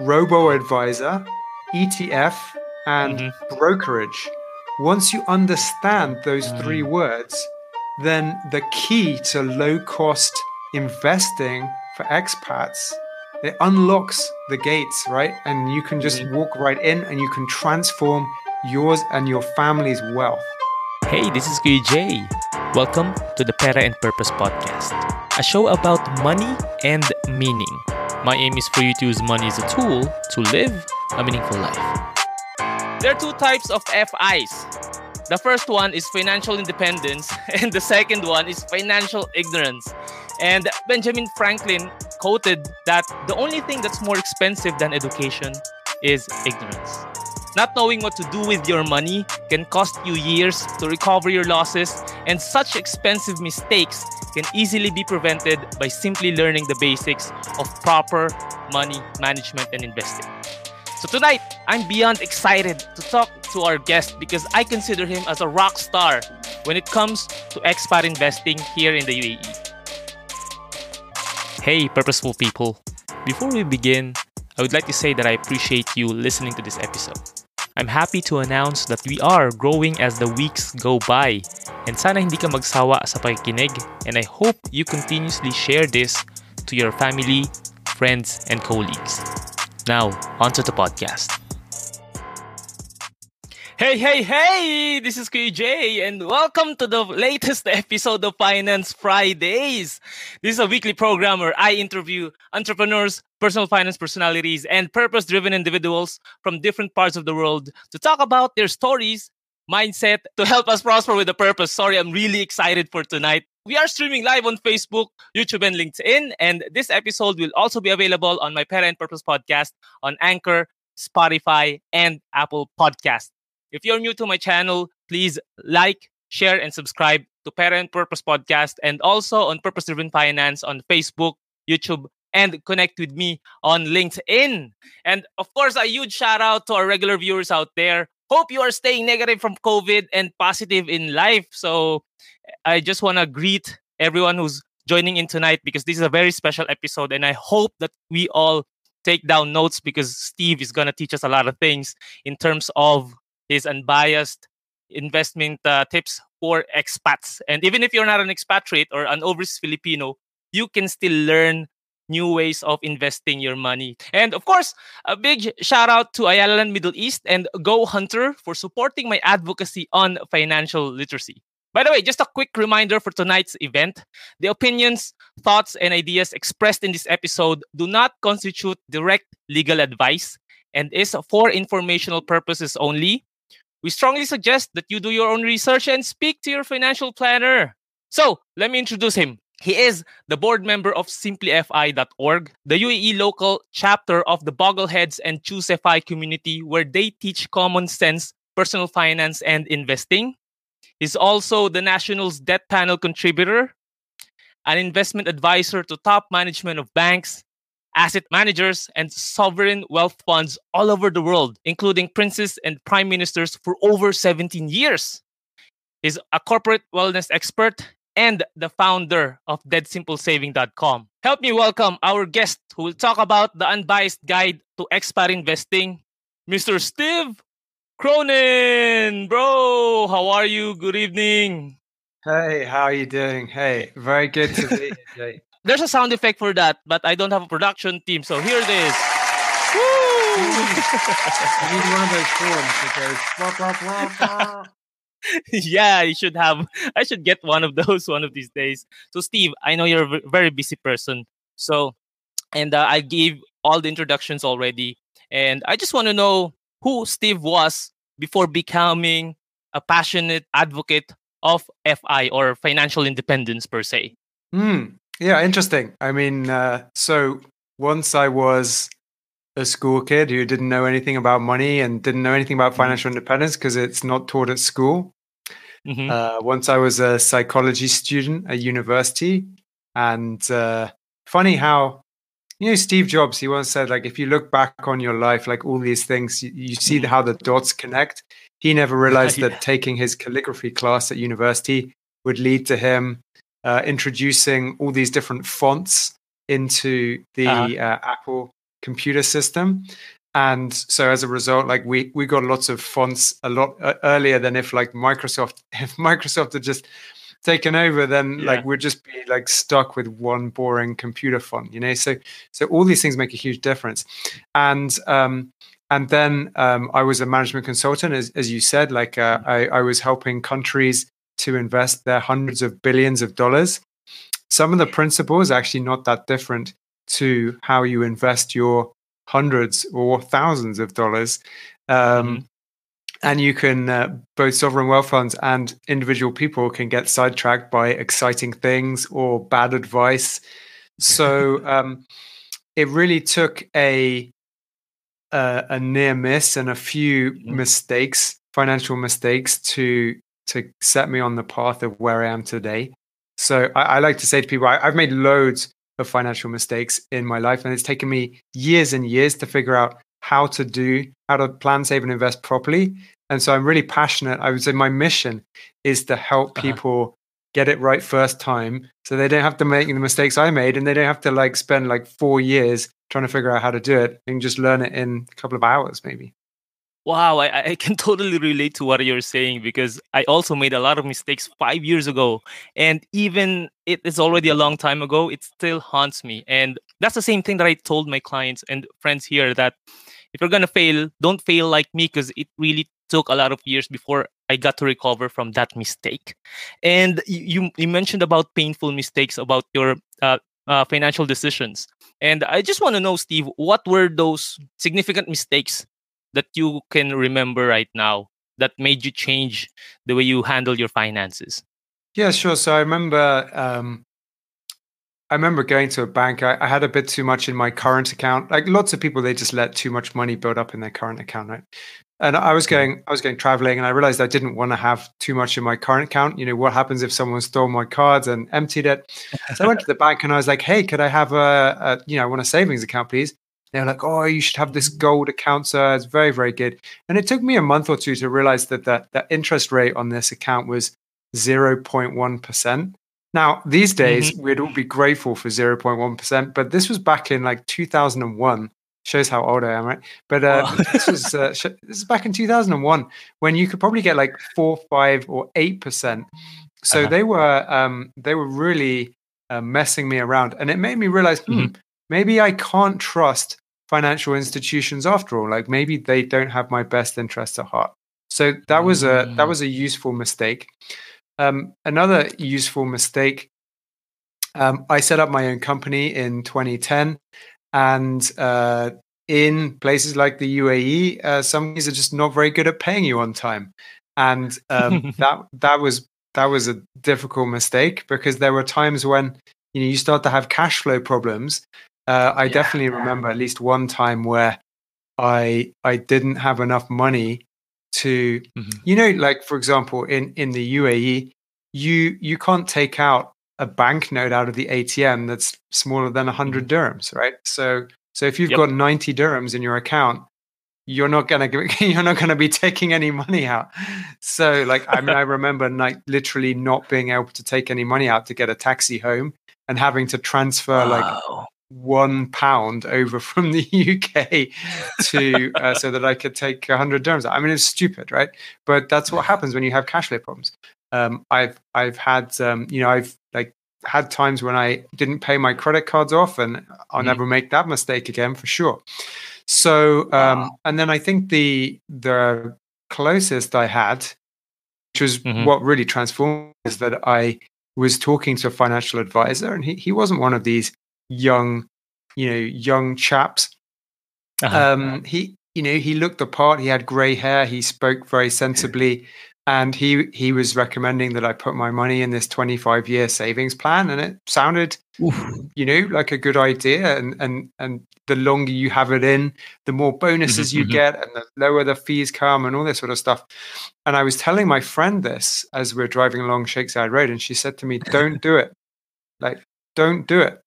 robo advisor, ETF, and mm-hmm. brokerage. Once you understand those mm-hmm. three words, then the key to low cost investing for expats it unlocks the gates right and you can just mm-hmm. walk right in and you can transform yours and your family's wealth hey this is Kuya welcome to the Pera and Purpose podcast a show about money and meaning my aim is for you to use money as a tool to live a meaningful life there are two types of FIs the first one is financial independence, and the second one is financial ignorance. And Benjamin Franklin quoted that the only thing that's more expensive than education is ignorance. Not knowing what to do with your money can cost you years to recover your losses, and such expensive mistakes can easily be prevented by simply learning the basics of proper money management and investing. So tonight, I'm beyond excited to talk to our guest because I consider him as a rock star when it comes to expat investing here in the UAE. Hey, purposeful people. Before we begin, I would like to say that I appreciate you listening to this episode. I'm happy to announce that we are growing as the weeks go by. And sana hindi ka magsawa sa pakikinig and I hope you continuously share this to your family, friends, and colleagues. Now, onto the podcast. Hey, hey, hey! This is QJ, and welcome to the latest episode of Finance Fridays. This is a weekly program where I interview entrepreneurs, personal finance personalities, and purpose driven individuals from different parts of the world to talk about their stories, mindset, to help us prosper with a purpose. Sorry, I'm really excited for tonight. We are streaming live on Facebook, YouTube, and LinkedIn. And this episode will also be available on my Pera and Purpose podcast on Anchor, Spotify, and Apple Podcast. If you're new to my channel, please like, share, and subscribe to Pera and Purpose podcast and also on Purpose Driven Finance on Facebook, YouTube, and connect with me on LinkedIn. And of course, a huge shout out to our regular viewers out there. Hope you are staying negative from COVID and positive in life. So I just want to greet everyone who's joining in tonight because this is a very special episode. And I hope that we all take down notes because Steve is going to teach us a lot of things in terms of his unbiased investment uh, tips for expats. And even if you're not an expatriate or an overseas Filipino, you can still learn new ways of investing your money. And of course, a big shout out to Ayala Middle East and Go Hunter for supporting my advocacy on financial literacy. By the way, just a quick reminder for tonight's event the opinions, thoughts, and ideas expressed in this episode do not constitute direct legal advice and is for informational purposes only. We strongly suggest that you do your own research and speak to your financial planner. So, let me introduce him. He is the board member of simplyfi.org, the UAE local chapter of the Bogleheads and ChooseFI community, where they teach common sense personal finance and investing. He's also the National's Debt Panel contributor, an investment advisor to top management of banks, asset managers, and sovereign wealth funds all over the world, including princes and prime ministers for over 17 years. He's a corporate wellness expert and the founder of deadsimplesaving.com. Help me welcome our guest who will talk about the unbiased guide to expat investing, Mr. Steve Cronin, bro, how are you? Good evening. Hey, how are you doing? Hey, very good to be here, There's a sound effect for that, but I don't have a production team, so here it is. Woo! I need one of those forms that goes blah blah blah blah. yeah, you should have. I should get one of those one of these days. So, Steve, I know you're a very busy person. So, and uh, I gave all the introductions already, and I just want to know who Steve was before becoming a passionate advocate of FI or financial independence per se. Hmm. Yeah, interesting. I mean, uh, so once I was a school kid who didn't know anything about money and didn't know anything about mm-hmm. financial independence because it's not taught at school. Mm-hmm. Uh, once I was a psychology student at university, and uh, funny how you know steve jobs he once said like if you look back on your life like all these things you, you see mm. how the dots connect he never realized yeah. that taking his calligraphy class at university would lead to him uh, introducing all these different fonts into the uh-huh. uh, apple computer system and so as a result like we we got lots of fonts a lot uh, earlier than if like microsoft if microsoft had just taken over then yeah. like we'd just be like stuck with one boring computer font you know so so all these things make a huge difference and um and then um, I was a management consultant, as, as you said. Like uh, I, I was helping countries to invest their hundreds of billions of dollars. Some of the principles are actually not that different to how you invest your hundreds or thousands of dollars. Um, mm-hmm. And you can, uh, both sovereign wealth funds and individual people can get sidetracked by exciting things or bad advice. So um, it really took a a, a near miss and a few mm-hmm. mistakes, financial mistakes, to to set me on the path of where I am today. So I, I like to say to people, I, I've made loads of financial mistakes in my life, and it's taken me years and years to figure out how to do, how to plan, save, and invest properly. And so I'm really passionate. I would say my mission is to help uh-huh. people get it right first time so they don't have to make the mistakes I made and they don't have to like spend like four years trying to figure out how to do it and just learn it in a couple of hours maybe. Wow, I, I can totally relate to what you're saying because I also made a lot of mistakes five years ago. And even it is already a long time ago, it still haunts me. And that's the same thing that I told my clients and friends here that if you're gonna fail, don't fail like me because it really took a lot of years before I got to recover from that mistake. And you you mentioned about painful mistakes about your uh, uh, financial decisions. And I just want to know, Steve, what were those significant mistakes that you can remember right now that made you change the way you handle your finances? Yeah, sure. So I remember, um, I remember going to a bank. I, I, had a bit too much in my current account. Like lots of people, they just let too much money build up in their current account, right? And I was going, I was going traveling, and I realized I didn't want to have too much in my current account. You know, what happens if someone stole my cards and emptied it? So I went to the bank and I was like, "Hey, could I have a, a you know, I want a savings account, please?" They were like, "Oh, you should have this gold account, sir. It's very, very good." And it took me a month or two to realize that that, that interest rate on this account was zero point one percent. Now, these days, mm-hmm. we'd all be grateful for 0.1%, but this was back in like 2001 shows how old I am, right? But uh, this was uh, this is back in 2001 when you could probably get like four, five, or eight percent. So uh-huh. they were um, they were really uh, messing me around, and it made me realize, hmm, mm-hmm. maybe I can't trust financial institutions after all. Like maybe they don't have my best interests at heart. So that was a that mm. was a useful mistake. Um, another useful mistake. Um, I set up my own company in 2010 and uh, in places like the UAE, uh, some companies are just not very good at paying you on time, and um, that that was that was a difficult mistake because there were times when you know you start to have cash flow problems. Uh, I yeah. definitely remember at least one time where I I didn't have enough money to mm-hmm. you know like for example in in the UAE you you can't take out a banknote out of the ATM that's smaller than 100 mm-hmm. dirhams, right? So so if you've yep. got 90 dirhams in your account, you're not gonna you're not gonna be taking any money out. So like I mean I remember like literally not being able to take any money out to get a taxi home and having to transfer wow. like one pound over from the UK to uh, so that I could take 100 dirhams. I mean, it's stupid, right? But that's what happens when you have cash flow problems. Um, I've I've had um, you know I've like had times when I didn't pay my credit cards off, and I'll mm. never make that mistake again for sure. So um, wow. and then I think the the closest I had, which was mm-hmm. what really transformed, is that I was talking to a financial advisor, and he he wasn't one of these young, you know, young chaps. Uh-huh. Um, he you know he looked the part. He had grey hair. He spoke very sensibly and he he was recommending that I put my money in this 25 year savings plan and it sounded Oof. you know like a good idea and and and the longer you have it in the more bonuses you mm-hmm. get and the lower the fees come and all this sort of stuff and I was telling my friend this as we are driving along Sheikh Road and she said to me don't do it like don't do it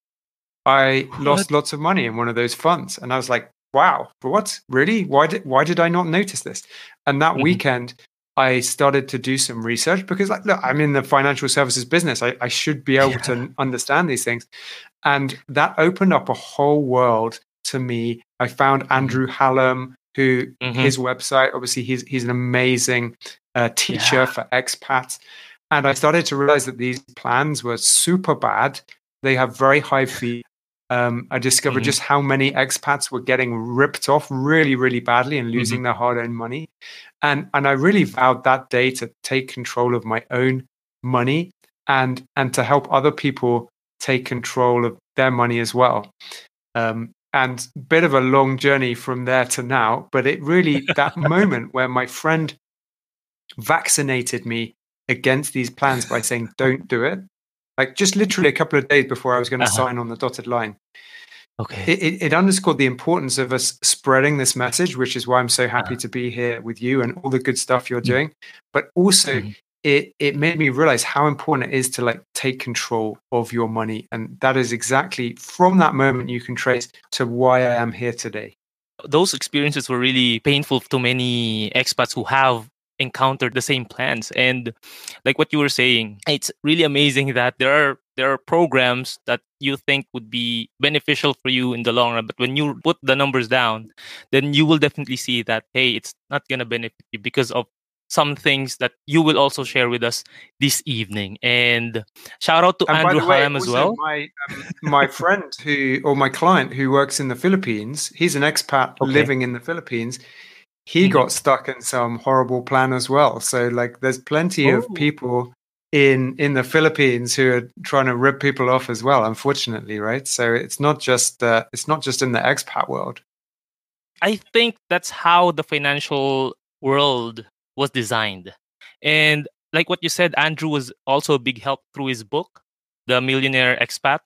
I what? lost lots of money in one of those funds and I was like wow what really why did why did I not notice this and that mm-hmm. weekend I started to do some research because, like, look, I'm in the financial services business. I, I should be able yeah. to understand these things. And that opened up a whole world to me. I found Mm-hmm. Andrew Hallam, who Mhm. his website, obviously, he's he's an amazing uh, teacher Yeah. for expats. And I started to realize that these plans were super bad. They have very high fees. Um, I discovered Mhm. just how many expats were getting ripped off really, really badly and losing Mm-hmm. their hard-earned money. And and I really vowed that day to take control of my own money and and to help other people take control of their money as well. Um, and bit of a long journey from there to now, but it really that moment where my friend vaccinated me against these plans by saying don't do it like just literally a couple of days before i was going to Uh-huh. sign on the dotted line Okay. it, it, underscored the importance of us spreading this message which is why i'm so happy Uh-huh. to be here with you and all the good stuff you're doing but also Mhm. it, it made me realize how important it is to like take control of your money and that is exactly from that moment you can trace to why i am here today those experiences were really painful to many expats who have encountered the same plans and like what you were saying it's really amazing that there are there are programs that you think would be beneficial for you in the long run but when you put the numbers down then you will definitely see that hey it's not going to benefit you because of some things that you will also share with us this evening and shout out to and andrew way, Hallam as well my um, my friend who or my client who works in the Philippines, he's an expat Okay. living in the Philippines. He Mhm. got stuck in some horrible plan as well. So like, there's plenty of Oh. people in in the Philippines who are trying to rip people off as well. Unfortunately, right? So it's not just uh, it's not just in the expat world. I think that's how the financial world was designed. And like what you said, Andrew was also a big help through his book, The Millionaire Expat.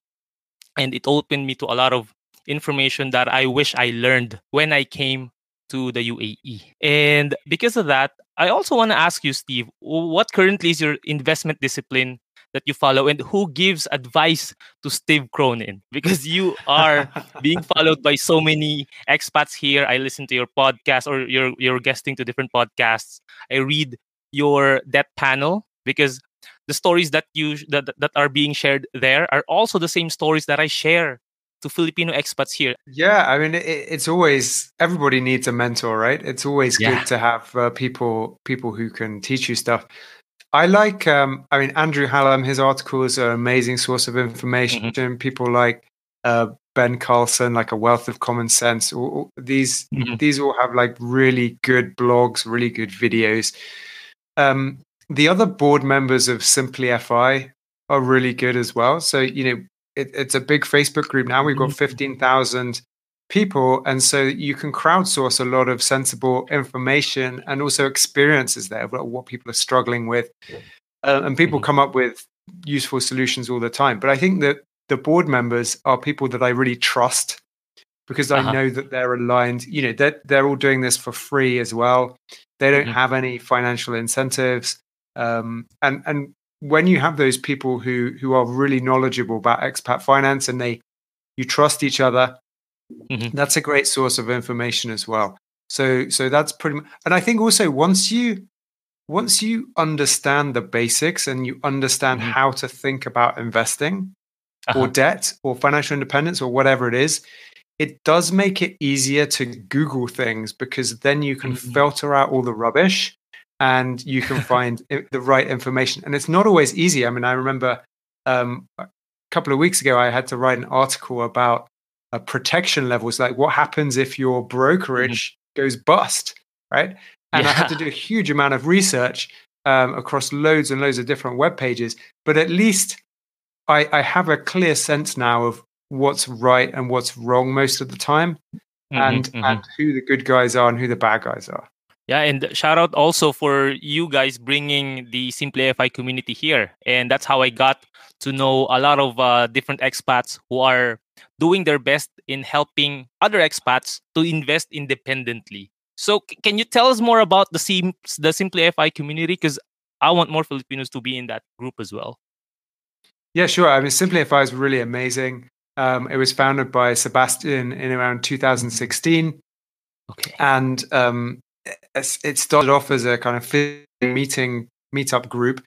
And it opened me to a lot of information that I wish I learned when I came to the UAE. And because of that, I also want to ask you, Steve, what currently is your investment discipline that you follow and who gives advice to Steve Cronin? Because you are being followed by so many expats here. I listen to your podcast or you're you're guesting to different podcasts. I read your debt panel because the stories that you that, that are being shared there are also the same stories that I share to Filipino expats here. Yeah, I mean, it, it's always everybody needs a mentor, right? It's always Yeah. good to have uh, people people who can teach you stuff. I like, um, I mean, Andrew Hallam. His articles are an amazing source of information. People like uh, Ben Carlson, like a wealth of common sense. All, all- these Mhm. these all have like really good blogs, really good videos. Um, the other board members of Simply FI are really good as well. So you know, it, it's a big Facebook group now. We've got Mhm. fifteen thousand people, and so you can crowdsource a lot of sensible information and also experiences there about what people are struggling with, uh, and people Mhm. come up with useful solutions all the time. But I think that the board members are people that I really trust because I Uh-huh. know that they're aligned. You know, they're they're all doing this for free as well. They don't Mhm. have any financial incentives, um, and and when you have those people who who are really knowledgeable about expat finance and they you trust each other, Mhm. that's a great source of information as well. So so that's pretty. Much, and I think also once you once you understand the basics and you understand Mhm. how to think about investing or Uh-huh. debt or financial independence or whatever it is, it does make it easier to Google things because then you can Mhm. filter out all the rubbish and you can find the right information. And it's not always easy. I mean, I remember um, a couple of weeks ago, I had to write an article about uh, protection levels, like what happens if your brokerage goes bust, right? And I had to do a huge amount of research um, across loads and loads of different web pages. But at least I, I have a clear sense now of what's right and what's wrong most of the time, Mhm, and mhm. and who the good guys are and who the bad guys are. Yeah, and shout out also for you guys bringing the Simple FI community here. And that's how I got to know a lot of uh, different expats who are doing their best in helping other expats to invest independently. So, c- can you tell us more about the Sim- the Simple FI community? Because I want more Filipinos to be in that group as well. Yeah, sure. I mean, SimplyFI is really amazing. Um, it was founded by Sebastian in around 2016, Okay. and um, it started off as a kind of meeting meetup group.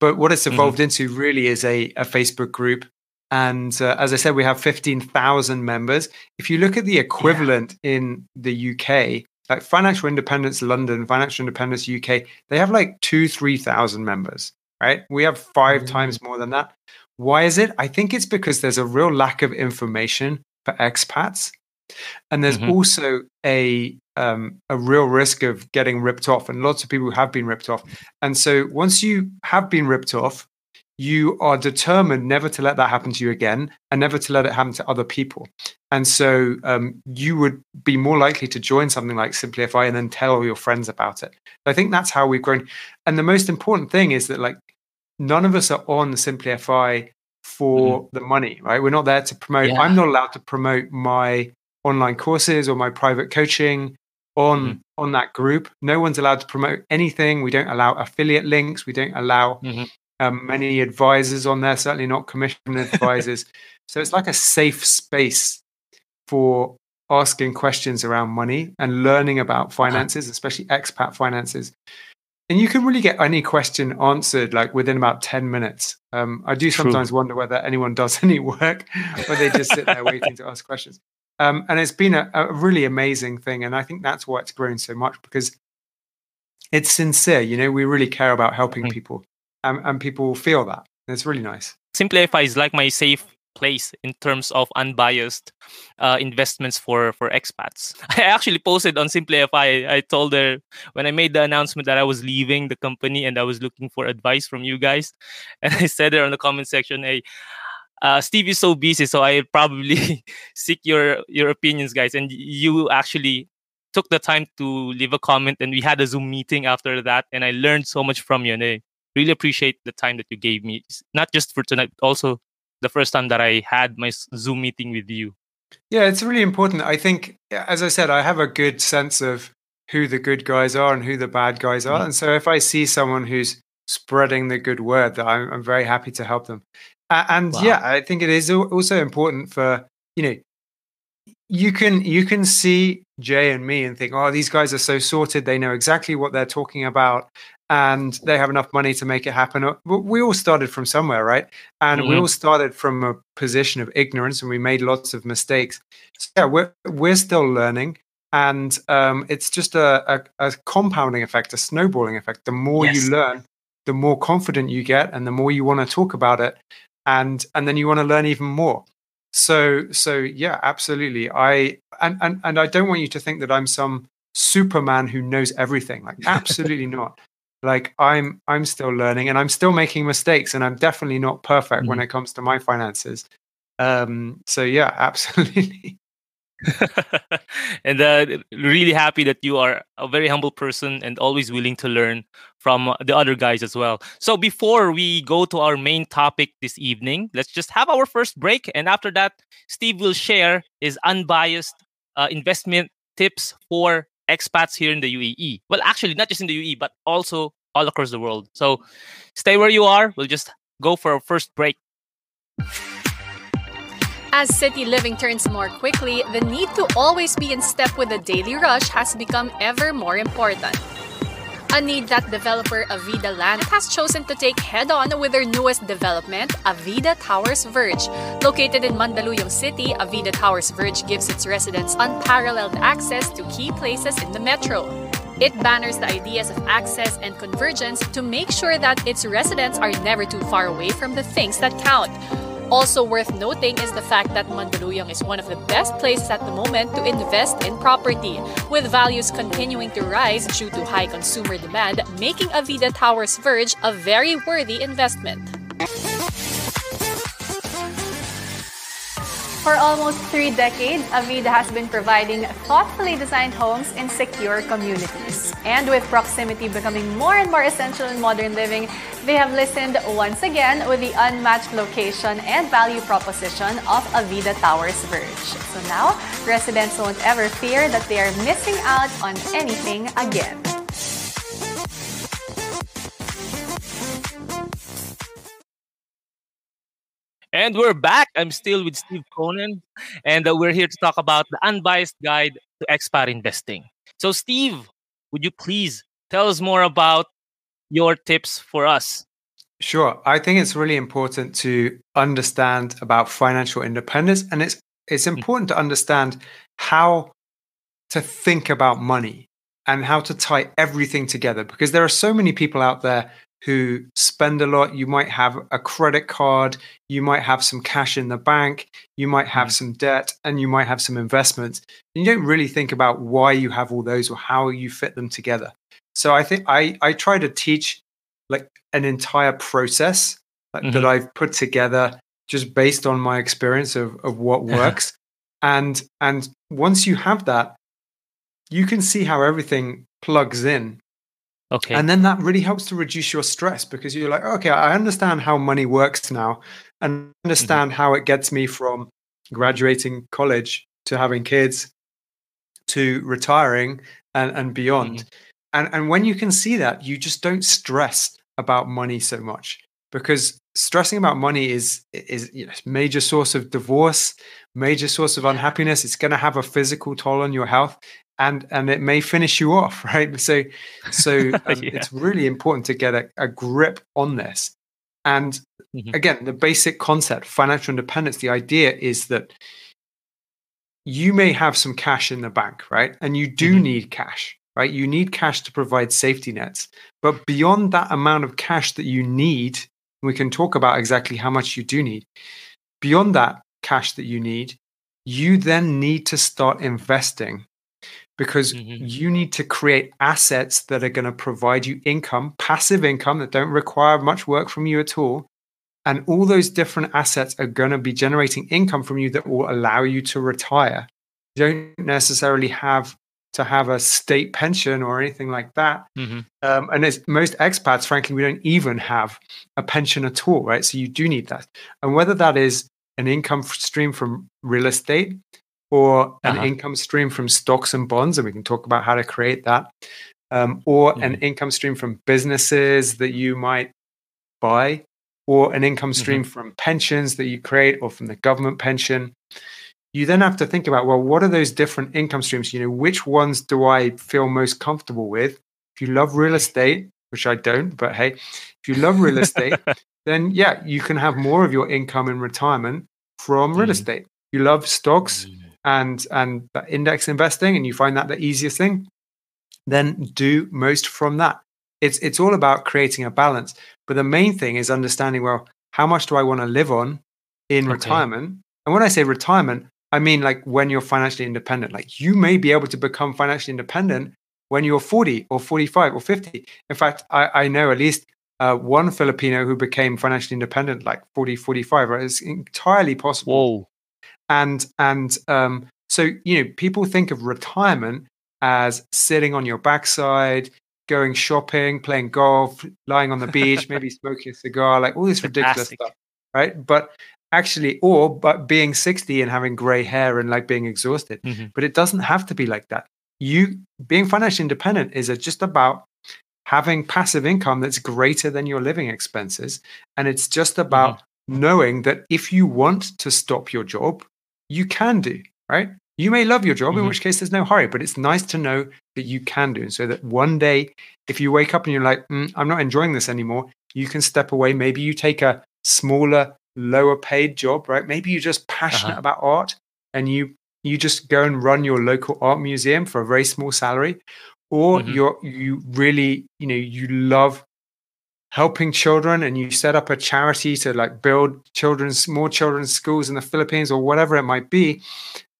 But what it's Mhm. evolved into really is a, a Facebook group And uh, as I said, we have 15,000 members. If you look at the equivalent yeah. in the UK, like Financial Independence London, Financial Independence UK, they have like two, 3,000 members, right? We have 5 mm-hmm. times more than that. Why is it? I think it's because there's a real lack of information for expats. And there's mm-hmm. also a um, a real risk of getting ripped off, and lots of people have been ripped off. And so once you have been ripped off, you are determined never to let that happen to you again, and never to let it happen to other people. And so um, you would be more likely to join something like SimplyFI and then tell all your friends about it. I think that's how we've grown. And the most important thing is that like none of us are on SimplyFI for mm-hmm. the money, right? We're not there to promote. Yeah. I'm not allowed to promote my online courses or my private coaching on mm-hmm. on that group. No one's allowed to promote anything. We don't allow affiliate links. We don't allow mm-hmm. um, many advisors on there. Certainly not commission advisors. so it's like a safe space for asking questions around money and learning about finances, especially expat finances. And you can really get any question answered like within about 10 minutes. Um, I do sometimes True. wonder whether anyone does any work or they just sit there waiting to ask questions. Um, and it's been a, a, really amazing thing. And I think that's why it's grown so much because it's sincere. You know, we really care about helping mm-hmm. people and, and people feel that. And it's really nice. SimplyFI is like my safe place in terms of unbiased uh, investments for for expats. I actually posted on SimplyFI. I told her when I made the announcement that I was leaving the company and I was looking for advice from you guys, and I said there on the comment section, "Hey, uh, Steve is so busy, so I probably seek your your opinions, guys." And you actually took the time to leave a comment, and we had a Zoom meeting after that, and I learned so much from you. And I really appreciate the time that you gave me, not just for tonight, but also the first time that I had my Zoom meeting with you. Yeah, it's really important. I think, as I said, I have a good sense of who the good guys are and who the bad guys are. Mm-hmm. And so if I see someone who's spreading the good word, that I'm, I'm very happy to help them. Uh, and wow. yeah, I think it is also important for, you know, you can you can see Jay and me and think, oh, these guys are so sorted. They know exactly what they're talking about, and they have enough money to make it happen. But we all started from somewhere, right? And mm-hmm. we all started from a position of ignorance, and we made lots of mistakes. So yeah, we're we're still learning, and um, it's just a, a, a, compounding effect, a snowballing effect. The more yes. you learn, the more confident you get, and the more you want to talk about it, and and then you want to learn even more. So so yeah, absolutely. I and and and I don't want you to think that I'm some Superman who knows everything. Like absolutely not like i'm i'm still learning and i'm still making mistakes and i'm definitely not perfect mm-hmm. when it comes to my finances um so yeah absolutely and uh, really happy that you are a very humble person and always willing to learn from the other guys as well. So before we go to our main topic this evening, let's just have our first break, and after that, Steve will share his unbiased uh, investment tips for expats here in the UAE. Well, actually, not just in the UAE, but also all across the world. So stay where you are. We'll just go for our first break. As city living turns more quickly, the need to always be in step with the daily rush has become ever more important. A need that developer Avida Land has chosen to take head on with their newest development, Avida Towers Verge. Located in Mandaluyong City, Avida Towers Verge gives its residents unparalleled access to key places in the metro. It banners the ideas of access and convergence to make sure that its residents are never too far away from the things that count. Also worth noting is the fact that Mandaluyong is one of the best places at the moment to invest in property, with values continuing to rise due to high consumer demand, making Avida Towers Verge a very worthy investment. For almost three decades, Avida has been providing thoughtfully designed homes in secure communities. And with proximity becoming more and more essential in modern living, they have listened once again with the unmatched location and value proposition of Avida Towers Verge. So now, residents won't ever fear that they are missing out on anything again. And we're back. I'm still with Steve Cronin, and uh, we're here to talk about the unbiased guide to expat investing. So, Steve, would you please tell us more about your tips for us? Sure. I think it's really important to understand about financial independence and it's it's Mm. important to understand how to think about money and how to tie everything together because there are so many people out there who spend a lot. You might have a credit card, you might have some cash in the bank, you might have Mhm. some debt, and you might have some investments. And you don't really think about why you have all those or how you fit them together. So I think I I try to teach like an entire process like, that Mhm. I've put together just based on my experience of of what works. and and once you have that, you can see how everything plugs in Okay. and then that really helps to reduce your stress because you're like, okay, I understand how money works now and mm-hmm. understand how it gets me from graduating college to having kids to retiring and, and beyond. Mm-hmm. And, and when you can see that, you just don't stress about money so much because stressing about money is is you know, major source of divorce, major source of unhappiness. It's going to have a physical toll on your health and and it may finish you off right so so um, Yeah. it's really important to get a, a grip on this and Mhm. again the basic concept financial independence the idea is that you may have some cash in the bank right and you do Mhm. need cash right you need cash to provide safety nets but beyond that amount of cash that you need we can talk about exactly how much you do need beyond that cash that you need you then need to start investing because Mhm. you need to create assets that are going to provide you income, passive income that don't require much work from you at all. And all those different assets are going to be generating income from you that will allow you to retire. You don't necessarily have to have a state pension or anything like that. Mhm. Um, and as most expats, frankly, we don't even have a pension at all, right? So you do need that. And whether that is an income stream from real estate or an Uh-huh. income stream from stocks and bonds, and we can talk about how to create that, um, or an Mhm. income stream from businesses that you might buy, or an income stream from pensions that you create, or from the government pension. You then have to think about well, what are those different income streams? You know, which ones do I feel most comfortable with? If you love real estate, which I don't, but hey, if you love real estate, then yeah, you can have more of your income in retirement from real Mhm. estate. You love stocks Mm. And and index investing and you find that the easiest thing then do most from that. It's it's all about creating a balance. But the main thing is understanding well how much do i want to live on in Okay. retirement? And when i say retirement i mean like when you're financially independent. Like you may be able to become financially independent when you're 40 or 45 or 50 in fact i, I know at least uh, one filipino who became financially independent like 40 45 right? It's entirely possible. Whoa. And and um, so you know people think of retirement as sitting on your backside going shopping playing golf lying on the beach maybe smoking a cigar like all this ridiculous Fantastic. stuff right? But actually or but being 60 and having gray hair and like being exhausted. Mhm. but it doesn't have to be like that. You being financially independent is just about having passive income that's greater than your living expenses. And it's just about knowing that if you want to stop your job you can do, right? You may love your job, in Mhm. which case there's no hurry, but it's nice to know that you can do. And so that one day, if you wake up and you're like, "Mm, I'm not enjoying this anymore, you can step away. Maybe you take a smaller, lower paid job, right? Maybe you're just passionate Uh-huh. about art and you you just go and run your local art museum for a very small salary. Or Mhm. you're you really, you know, you love helping children and you set up a charity to like build children's more children's schools in the Philippines or whatever it might be.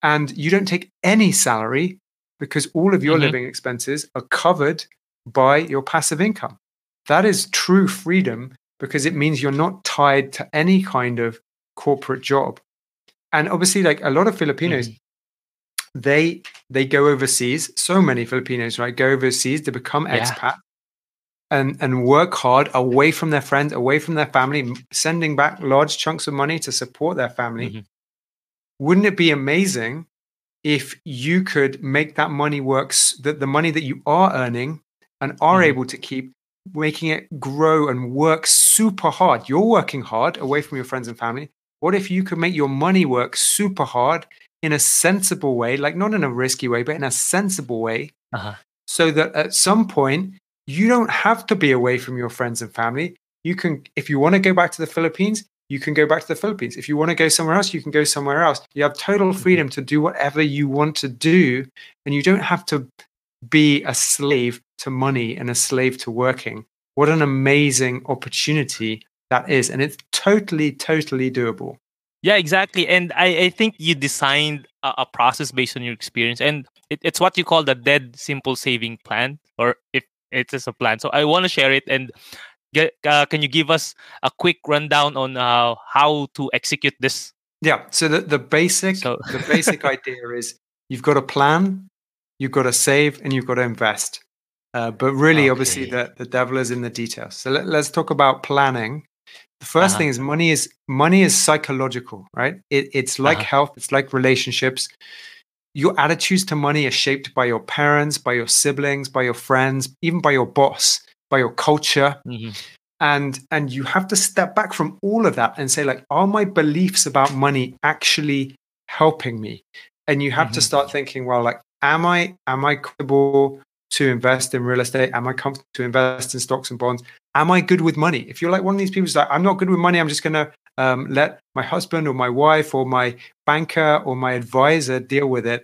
And you don't take any salary because all of your Mhm. living expenses are covered by your passive income. That is true freedom because it means you're not tied to any kind of corporate job. And obviously like a lot of Filipinos they they go overseas. So many Filipinos right go overseas to become Yeah. expat and and work hard away from their friends, away from their family, sending back large chunks of money to support their family. Mhm. Wouldn't it be amazing if you could make that money work, that the money that you are earning and are Mhm. able to keep, making it grow and work super hard? You're working hard away from your friends and family. What if you could make your money work super hard in a sensible way, like not in a risky way, but in a sensible way, Uh-huh. so that at some point you don't have to be away from your friends and family. you can if you want to go back to the philippines you can go back to the philippines if you want to go somewhere else you can go somewhere else you have total mm-hmm. freedom to do whatever you want to do and you don't have to be a slave to money and a slave to working what an amazing opportunity that is and it's totally totally doable Yeah, exactly. And I, I think you designed a, a process based on your experience, and it, it's what you call the dead simple saving plan, or if it is a plan. So I want to share it and get. Uh, can you give us a quick rundown on uh, how to execute this? Yeah. So the, the basic So- the basic idea is you've got a plan, you've got to save, and you've got to invest. Uh, but really, obviously, the, the devil is in the details. So let, let's talk about planning. The 1st Uh-huh. thing is money is money is psychological, right? It, it's like Uh-huh. health, it's like relationships. Your attitudes to money are shaped by your parents, by your siblings, by your friends, even by your boss, by your culture. Mhm. and and you have to step back from all of that and say like are my beliefs about money actually helping me? And you have to Mhm. start thinking well like am i am i comfortable to invest in real estate? Am i comfortable to invest in stocks and bonds? Am i good with money? If you're like one of these people who's like i'm not good with money i'm just going to um, let my husband or my wife or my banker or my advisor deal with it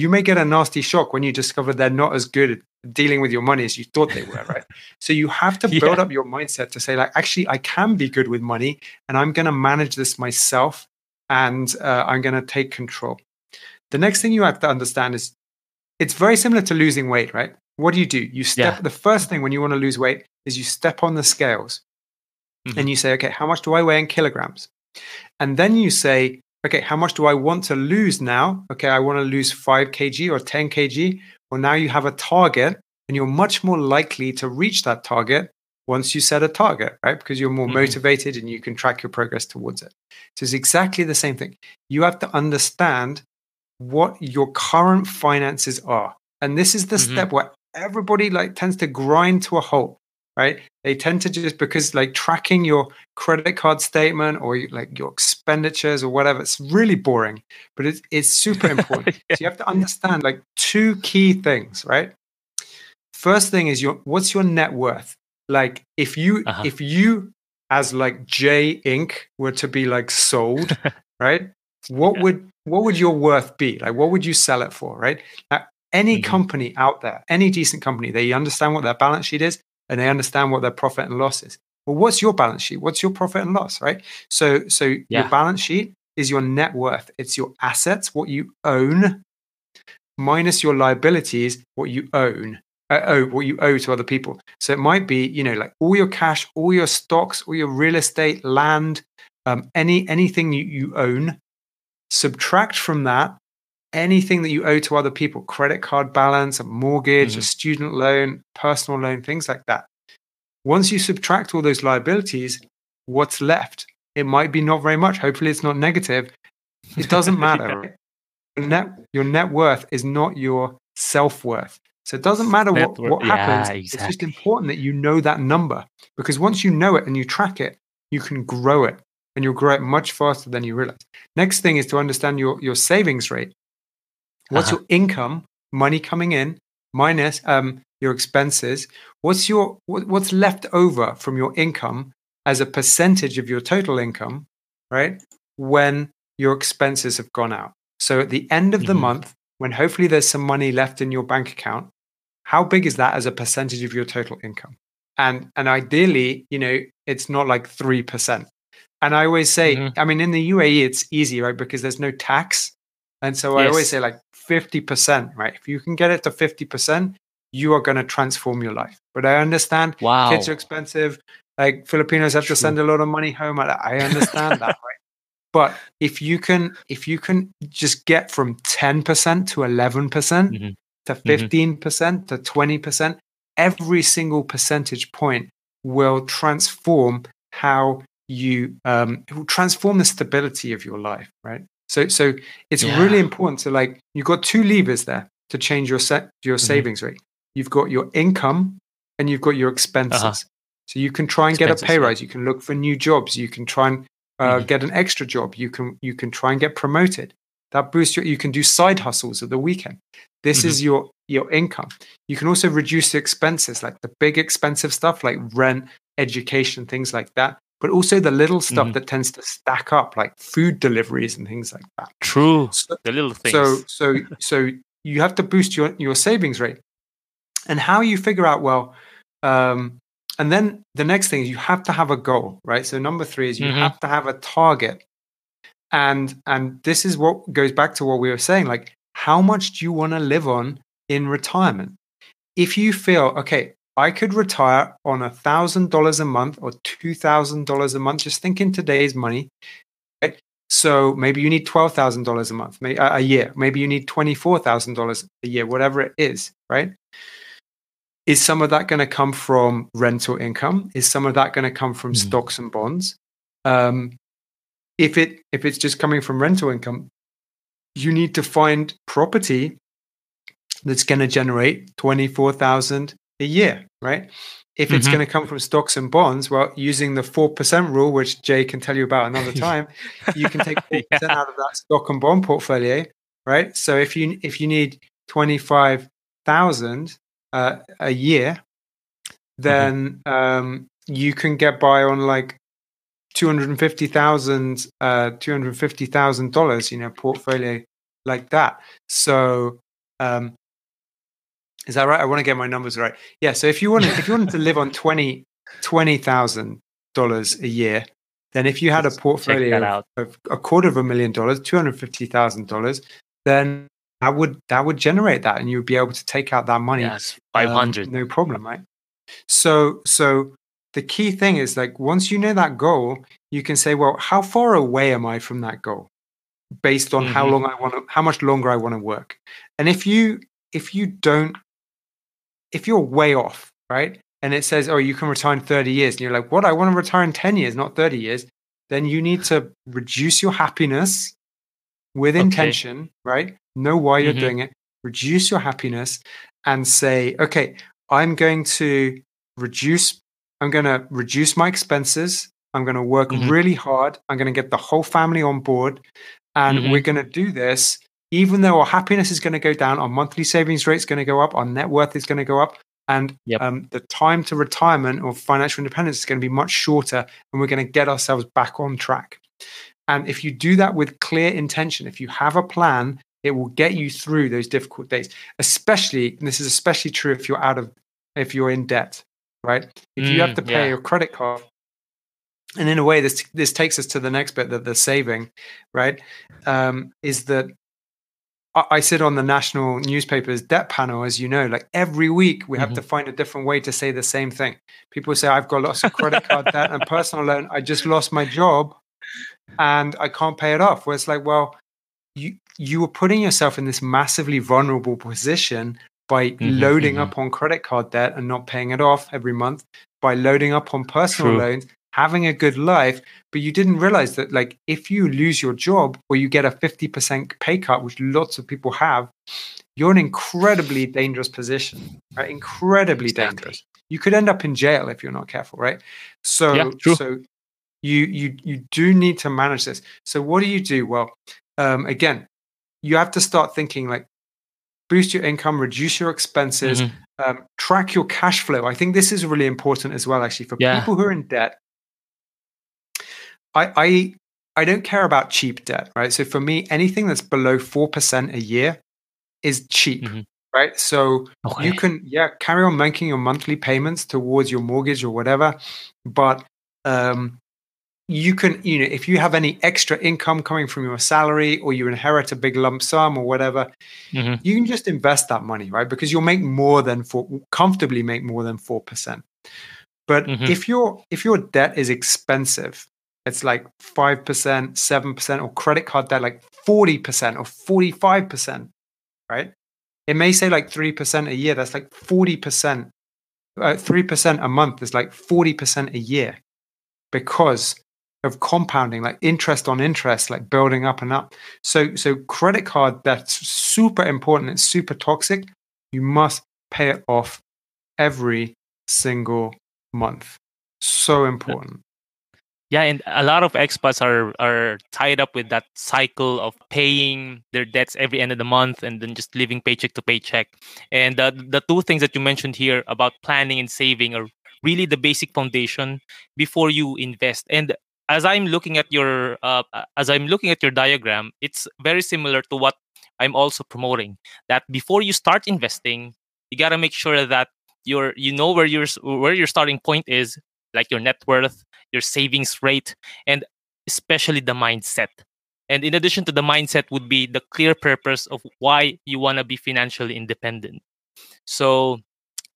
you may get a nasty shock when you discover they're not as good at dealing with your money as you thought they were right so you have to build Yeah. up your mindset to say, like, actually, I can be good with money and I'm going to manage this myself and uh, I'm going to take control. The next thing you have to understand is it's very similar to losing weight, right? What do you do? You step, Yeah. the first thing when you want to lose weight is you step on the scales Mhm. and you say, okay, how much do I weigh in kilograms? And then you say, okay, how much do I want to lose now? Okay, I want to lose 5 kg or 10 kg. Well, now you have a target and you're much more likely to reach that target once you set a target, right? Because you're more Mhm. motivated and you can track your progress towards it. So it's exactly the same thing. You have to understand what your current finances are. And this is the Mhm. step where everybody like tends to grind to a halt, right? They tend to just because like tracking your credit card statement or like your expenditures or whatever, it's really boring, but it's it's super important. So you have to understand like two key things, right? First thing is your what's your net worth? Like if you Uh-huh. if you as like J Inc. were to be like sold, right? What Yeah. would what would your worth be? Like what would you sell it for, right? Now, any Mhm. company out there, any decent company, they understand what their balance sheet is and they understand what their profit and loss is. Well, what's your balance sheet? What's your profit and loss, right? So so Yeah. your balance sheet is your net worth. It's your assets, what you own, minus your liabilities, what you own. Uh, owe what you owe to other people. So it might be, you know, like all your cash, all your stocks, all your real estate, land, um, any anything you, you own. Subtract from that anything that you owe to other people, credit card balance, a mortgage, a Mhm. student loan, personal loan, things like that. Once you subtract all those liabilities, what's left? It might be not very much. Hopefully, it's not negative. It doesn't matter. Yeah. Your net, your net worth is not your self worth. So it doesn't matter what, what happens. yeah, It's just important that you know that number because once you know it and you track it, you can grow it and you'll grow it much faster than you realize. Next thing is to understand your, your savings rate. What's Uh-huh. your income, money coming in, minus um, your expenses? What's your what, what's left over from your income as a percentage of your total income, right? When your expenses have gone out. So at the end of the Mhm. month, when hopefully there's some money left in your bank account, how big is that as a percentage of your total income? And and ideally, you know, it's not like three percent. And I always say, Mhm. I mean, in the UAE, it's easy, right? Because there's no tax. And so I always say like 50%, right? If you can get it to 50%, you are going to transform your life. But I understand Wow. kids are expensive. Like Filipinos have to send a lot of money home. I understand that, right? But if you can, if you can just get from 10% to 11% Mhm. to 15% to 20%, every single percentage point will transform how you um, it will transform the stability of your life, right? So, so it's really important to like you've got two levers there to change your set your Mhm. savings rate. You've got your income and you've got your expenses. So you can try and get a Uh-huh. Pay rise. You can look for new jobs. You can try and uh, Mhm. get an extra job. You can you can try and get promoted. That boosts your. You can do side hustles at the weekend. This Mhm. is your your income. You can also reduce the expenses, like the big expensive stuff, like rent, education, things like that, but also the little stuff Mhm. that tends to stack up, like food deliveries and things like that. True. So, The little things. so so so you have to boost your your savings rate, and how you figure out well, um, and then the next thing is you have to have a goal, right? So number three is you Mhm. have to have a target, and and this is what goes back to what we were saying, like how much do you want to live on in retirement? If you feel okay. I could retire on a thousand dollars a month or two thousand dollars a month. Just think in today's money. right? So maybe you need twelve thousand dollars a month, may- a year. Maybe you need twenty four thousand dollars a year, whatever it is. Right? Is some of that going to come from rental income? Is some of that going to come from Mhm. stocks and bonds? Um, if it if it's just coming from rental income, you need to find property that's going to generate twenty four thousand a year, right? If it's Mhm. going to come from stocks and bonds, well, using the four percent rule, which Jay can tell you about another time, you can take four percent out of that stock and bond portfolio, right? So if you if you need twenty five thousand uh, a year, then um, you can get by on like two hundred and fifty thousand, uh, two hundred fifty thousand dollars, you know, portfolio like that. So um, is that right? I want to get my numbers right. Yeah. So if you wanted, if you wanted to live on twenty twenty thousand dollars a year, then if you had a Let's check portfolio of, out. of a quarter of a million dollars, two hundred fifty thousand dollars, then that would that would generate that, and you would be able to take out that money Yes, um, 500. no problem, right? So, so the key thing is like once you know that goal, you can say, well, how far away am I from that goal, based on how Mhm. long I want to, how much longer I want to work. And if you if you don't, if you're way off, right, and it says, oh, you can retire in thirty years, and you're like, what? I want to retire in ten years, not thirty years. Then you need to reduce your happiness with Okay. intention, right? Know why you're Mhm. doing it. Reduce your happiness and say, okay, I'm going to reduce, I'm going to reduce my expenses. I'm going to work Mhm. really hard. I'm going to get the whole family on board. And Mhm. we're going to do this, even though our happiness is going to go down, our monthly savings rate is going to go up, our net worth is going to go up. And Yep. um, the time to retirement or financial independence is going to be much shorter, and we're going to get ourselves back on track. And if you do that with clear intention, if you have a plan, it will get you through those difficult days. Especially, and this is especially true if you're out of, if you're in debt, right? If you have Mm, to pay yeah. your credit card, and in a way, this this takes us to the next bit that the saving, right? Um, is that I, sit on the national newspaper's debt panel, as you know. Like every week, we have Mhm. to find a different way to say the same thing. People say, "I've got lots of credit card debt and personal loan. I just lost my job, and I can't pay it off." Where it's like, well, you you were putting yourself in this massively vulnerable position by Mhm, loading mhm. up on credit card debt and not paying it off every month, by loading up on personal True. loans, having a good life, but you didn't realize that like if you lose your job or you get a 50% pay cut, which lots of people have, you're in an incredibly dangerous position, right? Incredibly Exactly. dangerous. You could end up in jail if you're not careful, right? So Yeah, so you you you do need to manage this. So what do you do? Well, um, again, you have to start thinking like boost your income, reduce your expenses, Mhm. um, track your cash flow. I think this is really important as well, actually, for Yeah. people who are in debt. I, I I don't care about cheap debt, right? So for me, anything that's below four percent a year is cheap, Mhm. right? So Okay. you can yeah carry on making your monthly payments towards your mortgage or whatever, but um, you can you know if you have any extra income coming from your salary or you inherit a big lump sum or whatever, Mhm. you can just invest that money, right? Because you'll make more than four, comfortably make more than four percent. But Mhm. if your if your debt is expensive, it's like five percent, seven percent, or credit card debt like forty percent or forty five percent, right? It may say like three percent a year. That's like forty percent. uh, Three percent a month is like forty percent a year, because of compounding, like interest on interest, like building up and up. So, so credit card that's super important. It's super toxic. You must pay it off every single month. So important. Yeah, and a lot of expats are are tied up with that cycle of paying their debts every end of the month and then just living paycheck to paycheck. And the the two things that you mentioned here about planning and saving are really the basic foundation before you invest. And as I'm looking at your uh, as I'm looking at your diagram, it's very similar to what I'm also promoting. That before you start investing, you gotta make sure that you're you know where your where your starting point is, like your net worth, your savings rate, and especially the mindset. And in addition to the mindset, would be the clear purpose of why you want to be financially independent. So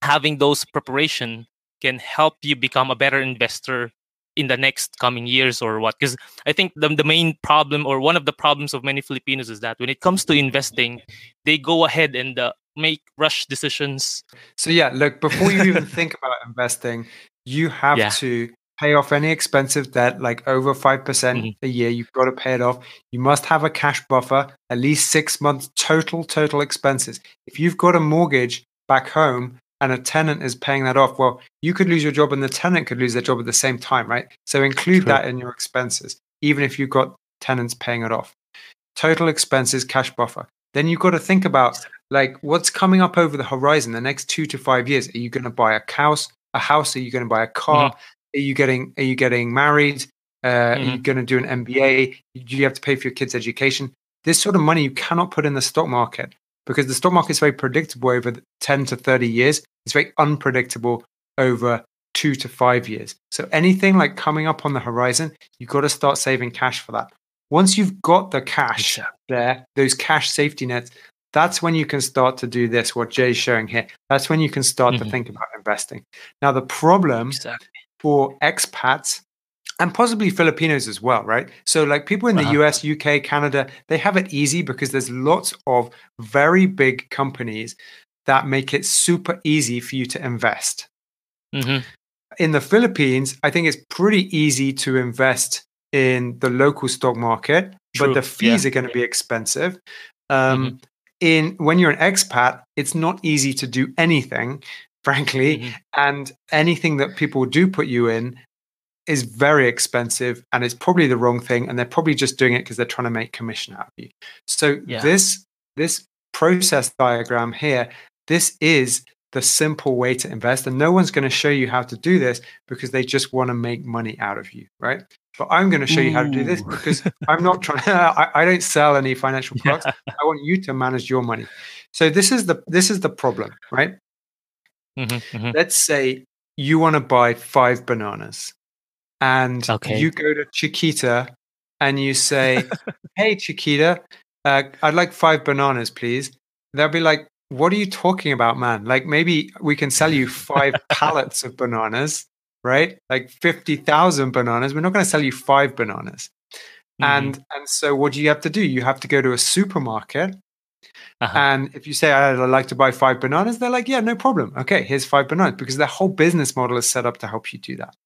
having those preparation can help you become a better investor in the next coming years or what because i think the, the main problem or one of the problems of many filipinos is that when it comes to investing they go ahead and uh, make rush decisions so yeah look before you even think about investing you have yeah. to pay off any expensive debt like over 5% mm hmm a year you've got to pay it off you must have a cash buffer at least six months total total expenses if you've got a mortgage back home and a tenant is paying that off, well, you could lose your job and the tenant could lose their job at the same time, right? So include that in your expenses, even if you've got tenants paying it off. Total expenses, cash buffer. Then you've got to think about like what's coming up over the horizon the next two to five years. Are you going to buy a house? A house? Are you going to buy a car? Mm-hmm. Are you getting Are you getting married? Uh, mm-hmm. Are you mm-hmm. going to do an MBA? Do you have to pay for your kids' education? This sort of money you cannot put in the stock market because the stock market is very predictable over 10 to 30 years. It's very unpredictable over two to five years. So anything like coming up on the horizon, you've got to start saving cash for that. Once you've got the cash there, those cash safety nets, that's when you can start to do this, what Jay's showing here. That's when you can start mm-hmm. to think about investing. Now, the problem exactly. for expats and possibly Filipinos as well, right? So, like people in the uh-huh. US, UK, Canada, they have it easy because there's lots of very big companies that make it super easy for you to invest. Mm-hmm. In the Philippines, I think it's pretty easy to invest in the local stock market, True. but the fees yeah. are going to be expensive. Um, mm-hmm. In when you're an expat, it's not easy to do anything, frankly, mm-hmm. and anything that people do put you in is very expensive and it's probably the wrong thing and they're probably just doing it because they're trying to make commission out of you so yeah. this this process diagram here this is the simple way to invest and no one's going to show you how to do this because they just want to make money out of you right but i'm going to show you how to do this because i'm not trying I, I, don't sell any financial products yeah. i want you to manage your money so this is the this is the problem right mm-hmm, mm-hmm. let's say you want to buy five bananas and okay. you go to Chiquita and you say, "Hey, Chiquita, uh, I'd like five bananas, please." They'll be like, "What are you talking about, man? Like maybe we can sell you five pallets of bananas, right? Like fifty thousand bananas. We're not going to sell you five bananas." Mm-hmm. And and so what do you have to do? You have to go to a supermarket uh-huh. And if you say, I'd like to buy five bananas, they're like, yeah, no problem. Okay, here's five bananas because their whole business model is set up to help you do that.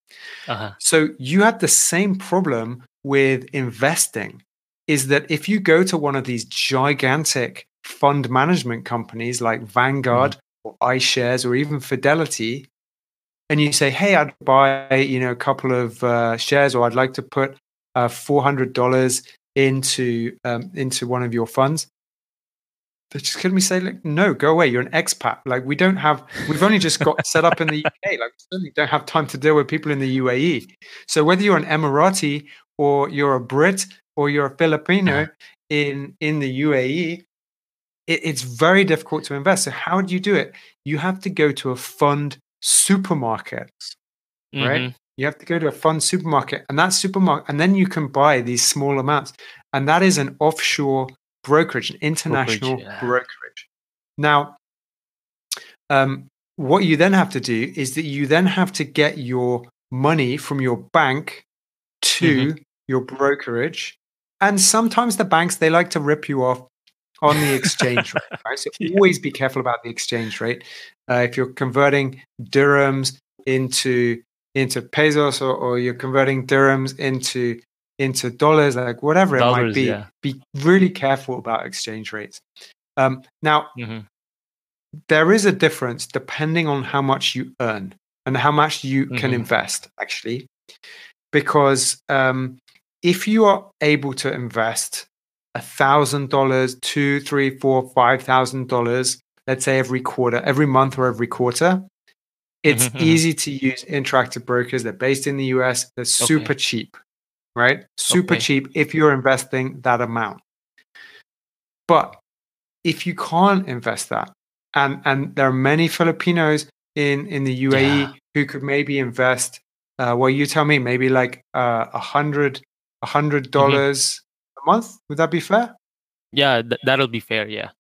Uh-huh. So you have the same problem with investing is that if you go to one of these gigantic fund management companies like Vanguard mm-hmm. or iShares or even Fidelity, and you say, hey, I'd buy, you know, a couple of uh, shares or I'd like to put uh, $400 into um, into one of your funds they're just going to be saying, like, no, go away. You're an expat. Like, we don't have, we've only just got set up in the UK. Like, we certainly don't have time to deal with people in the UAE. So, whether you're an Emirati or you're a Brit or you're a Filipino in, in the UAE, it, it's very difficult to invest. So, how do you do it? You have to go to a fund supermarket, mm-hmm. right? You have to go to a fund supermarket, and that supermarket, and then you can buy these small amounts. And that is an offshore brokerage, an international brokerage. Yeah. brokerage. Now, um, what you then have to do is that you then have to get your money from your bank to mm-hmm. your brokerage. And sometimes the banks, they like to rip you off on the exchange rate. Right? So yeah. always be careful about the exchange rate. Uh, if you're converting dirhams into into pesos or, or you're converting dirhams into into dollars, like whatever dollars, it might be, yeah. be really careful about exchange rates. Um, now, mm-hmm. there is a difference depending on how much you earn and how much you mm-hmm. can invest, actually. Because um, if you are able to invest a thousand dollars, two, three, four, five thousand dollars, let's say every quarter, every month or every quarter, It's Mhm, mhm. easy to use interactive brokers. They're based in the US. They're super cheap, right? Super Okay. cheap if you're investing that amount. But if you can't invest that, and and there are many Filipinos in in the UAE Yeah. who could maybe invest. Uh, well, you tell me, maybe like uh, a hundred, a hundred Mm-hmm. dollars a month. Would that be fair? Yeah, th- that'll be fair. Yeah.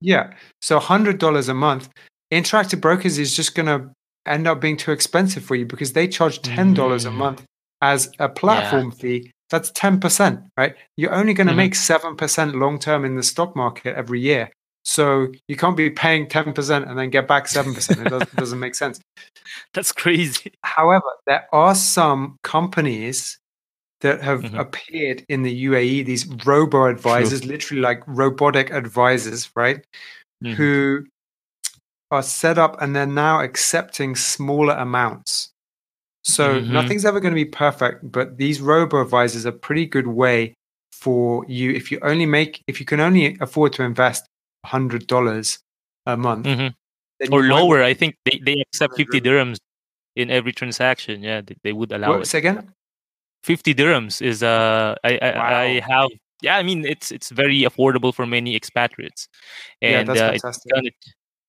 Yeah. So hundred dollars a month. Interactive brokers is just going to end up being too expensive for you because they charge ten dollars a Mm. month as a platform fee. That's ten percent, right? You're only going to Mhm. make seven percent long term in the stock market every year. So you can't be paying ten percent and then get back seven percent. It doesn't, doesn't make sense. That's crazy. However, there are some companies that have Mhm. appeared in the UAE, these robo advisors, literally like robotic advisors, right? Mhm. Who are set up and they're now accepting smaller amounts. So Mhm. nothing's ever going to be perfect, but these robo advisors are a pretty good way for you if you only make if you can only afford to invest hundred dollars a month Mhm. Or lower. I think they, they accept 50 dirhams in every transaction. Yeah, they, they would allow What, it. say again? 50 dirhams is uh I I, I have yeah I mean it's it's very affordable for many expatriates. Yeah, and that's uh, it's gonna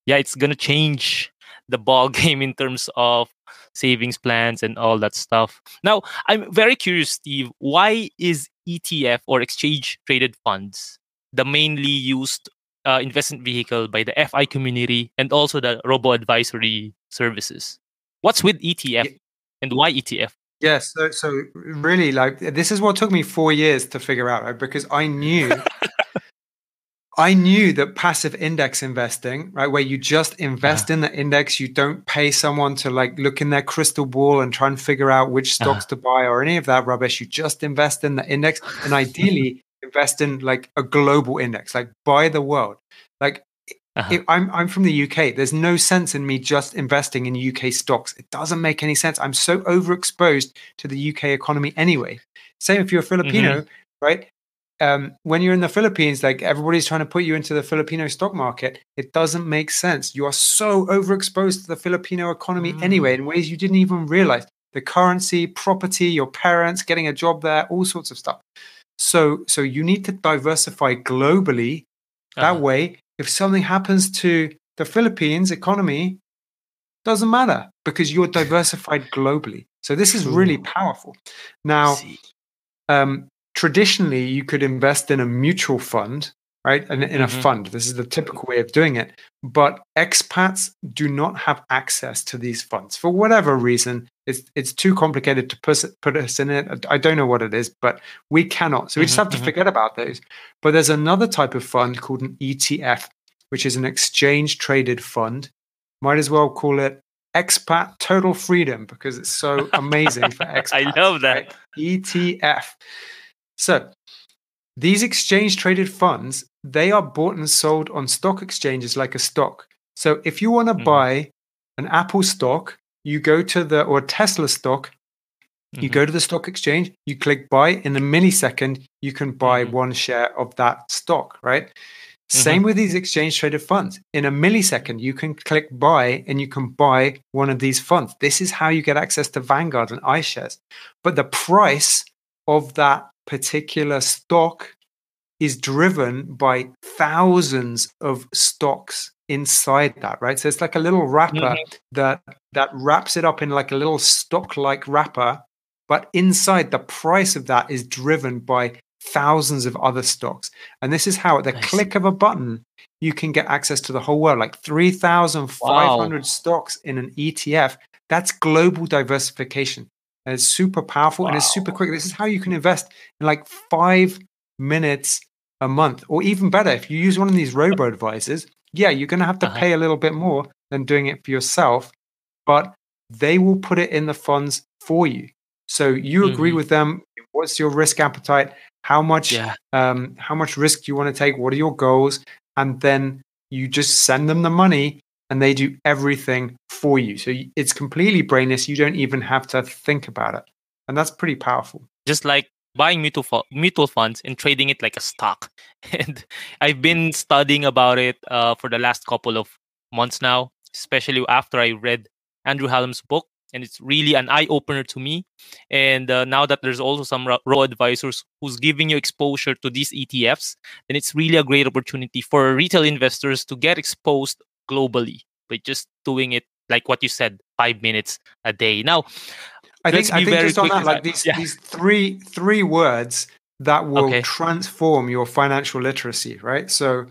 yeah it's gonna change the ball game in terms of savings plans and all that stuff. Now i'm very curious steve why is etf or exchange traded funds the mainly used uh, investment vehicle by the fi community and also the robo advisory services? What's with etf Ye- and why etf Yes, so so really like this is what took me four years to figure out, right? Because I knew I knew that passive index investing, right, where you just invest uh-huh. in the index, you don't pay someone to like look in their crystal ball and try and figure out which uh-huh. stocks to buy or any of that rubbish. You just invest in the index and ideally invest in like a global index, like buy the world. Like Uh-huh. if I'm I'm from the UK. There's no sense in me just investing in UK stocks. It doesn't make any sense. I'm so overexposed to the UK economy anyway. Same if you're a Filipino, right? Um, when you're in the Philippines, like everybody's trying to put you into the Filipino stock market. It doesn't make sense. You are so overexposed to the Filipino economy anyway in ways you didn't even realize. The currency, property, your parents getting a job there, all sorts of stuff. So so you need to diversify globally that Uh-huh. way, if something happens to the Philippines economy, doesn't matter because you're diversified globally. So this is really powerful. Now, um, traditionally, you could invest in a mutual fund, right? And in a Mhm. fund. This is the typical way of doing it. But expats do not have access to these funds for whatever reason. It's it's too complicated to put, put us in it. I don't know what it is, but we cannot. So we just Mhm, have to mhm. forget about those. But there's another type of fund called an ETF, which is an exchange traded fund. Might as well call it expat total freedom because it's so amazing for expats. I love that. right? ETF. So these exchange traded funds, they are bought and sold on stock exchanges like a stock. So if you want to Mhm. buy an Apple stock, you go to the or Tesla stock, you Mhm. go to the stock exchange, you click buy in a millisecond, you can buy Mhm. one share of that stock, right? Same with these exchange traded funds. In a millisecond, you can click buy and you can buy one of these funds. This is how you get access to Vanguard and iShares. But the price of that particular stock is driven by thousands of stocks inside that, right? So it's like a little wrapper mm-hmm. that that wraps it up in like a little stock-like wrapper, but inside the price of that is driven by thousands of other stocks. And this is how at the see. click of a button you can get access to the whole world, like 3,500 stocks in an ETF. That's global diversification. And it's super powerful and it's super quick. This is how you can invest in like five minutes a month, or even better, if you use one of these robo advisors, yeah, you're going to have to Uh-huh. pay a little bit more than doing it for yourself, but they will put it in the funds for you. So you agree Mhm. with them. What's your risk appetite? How much Yeah. um, how much risk do you want to take? What are your goals? And then you just send them the money and they do everything for you. So it's completely brainless. You don't even have to think about it. And that's pretty powerful. just like buying mutual mutual funds and trading it like a stock. And I've been studying about it uh, for the last couple of months now, especially after I read Andrew Hallam's book, and it's really an eye opener to me. And uh, now that there's also some robo advisors who's giving you exposure to these ETFs, then it's really a great opportunity for retail investors to get exposed globally by just doing it like what you said, five minutes a day. Now, I think I think just on that, like these yeah. these three three words that will okay. transform your financial literacy, right? So,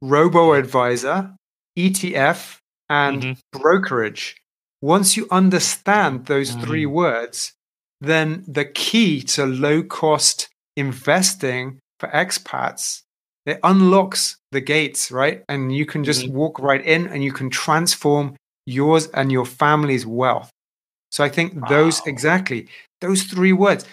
robo advisor, ETF, and mm-hmm. brokerage. Once you understand those mm-hmm. three words, then the key to low cost investing for expats it unlocks the gates, right? And you can just mm-hmm. walk right in and you can transform yours and your family's wealth. So I think wow. those exactly those three words.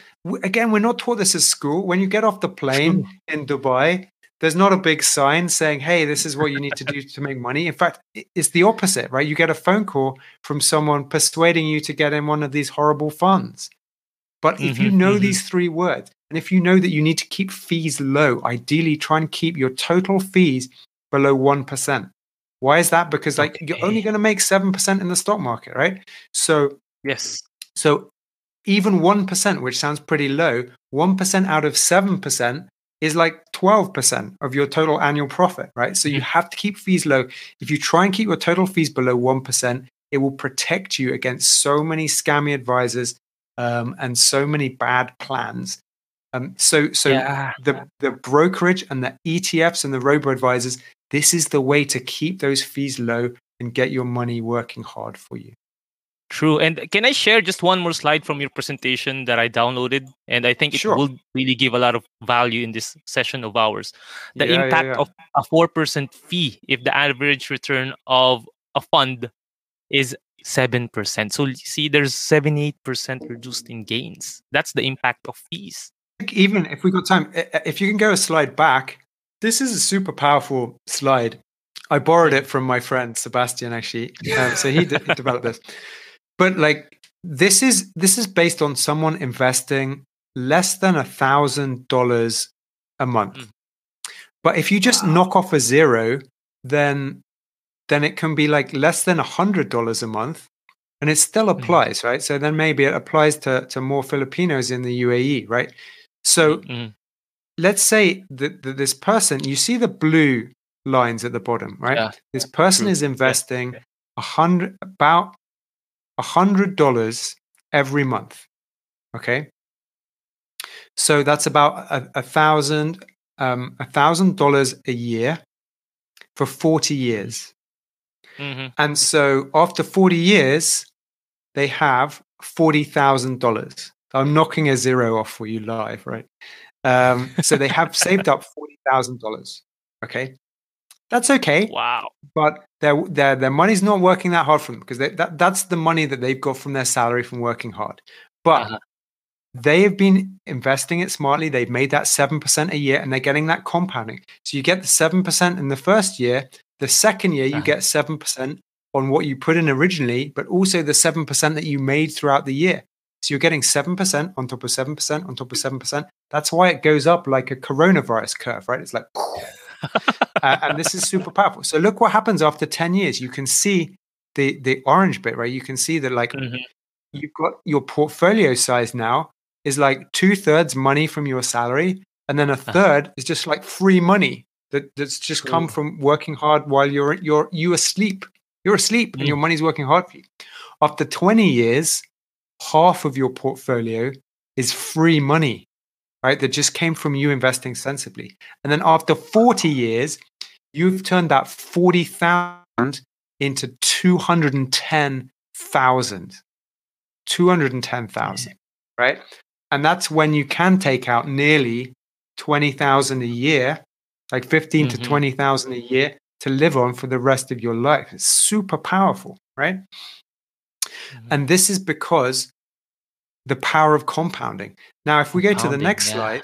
Again, we're not taught this at school. When you get off the plane in Dubai, there's not a big sign saying, "Hey, this is what you need to do to make money." In fact, it's the opposite, right? You get a phone call from someone persuading you to get in one of these horrible funds. But if mm-hmm, you know mm-hmm. these three words, and if you know that you need to keep fees low, ideally try and keep your total fees below 1%. Why is that? Because like okay. you're only going to make 7% in the stock market, right? So Yes. So even 1%, which sounds pretty low, 1% out of 7% is like 12% of your total annual profit, right? So you mm. have to keep fees low. If you try and keep your total fees below 1%, it will protect you against so many scammy advisors um, and so many bad plans. Um, so so yeah. the, the brokerage and the ETFs and the robo advisors, this is the way to keep those fees low and get your money working hard for you. True. And can I share just one more slide from your presentation that I downloaded? And I think it sure. will really give a lot of value in this session of ours. The yeah, impact yeah, yeah. of a 4% fee if the average return of a fund is 7%. So see, there's 78% reduced in gains. That's the impact of fees. Even if we got time, if you can go a slide back, this is a super powerful slide. I borrowed it from my friend Sebastian, actually. Um, so he, he developed this. But like this is this is based on someone investing less than a thousand dollars a month. Mm. But if you just wow. knock off a zero, then then it can be like less than a hundred dollars a month, and it still hmm. applies, mm. right? So then maybe it applies to to more Filipinos in the UAE, right? So mm. let's say that, that, this person, you see the blue lines at the bottom, right? Yeah. This person True. is investing a hundred about a $100 every month. Okay. So that's about a, a thousand, um, a thousand dollars a year for 40 years. Mm-hmm. And so after 40 years, they have $40,000. I'm knocking a zero off for you live, right? Um, so they have saved up $40,000. Okay. That's okay. Wow. But their their their money's not working that hard for them because they, that that's the money that they've got from their salary from working hard. But uh-huh. they have been investing it smartly. They've made that seven percent a year, and they're getting that compounding. So you get the seven percent in the first year. The second year, you uh-huh. get seven percent on what you put in originally, but also the seven percent that you made throughout the year. So you're getting seven percent on top of seven percent on top of seven percent. That's why it goes up like a coronavirus curve, right? It's like uh, and this is super powerful. So look what happens after 10 years. You can see the the orange bit, right? You can see that like mm-hmm. you've got your portfolio size now is like two thirds money from your salary, and then a 3rd uh-huh. is just like free money that, that's just come from working hard while you're you're you asleep. You're asleep mm-hmm. and your mm. money's working hard for you. After 20 years, half of your portfolio is free money right? That just came from you investing sensibly. And then after 40 years, you've turned that 40,000 into 210,000. 210,000, right? And that's when you can take out nearly 20,000 a year, like 15 mm-hmm. to 20,000 a year to live on for the rest of your life. It's super powerful, right? Mm-hmm. And this is because the power of compounding. Now, if we go to the next yeah. slide,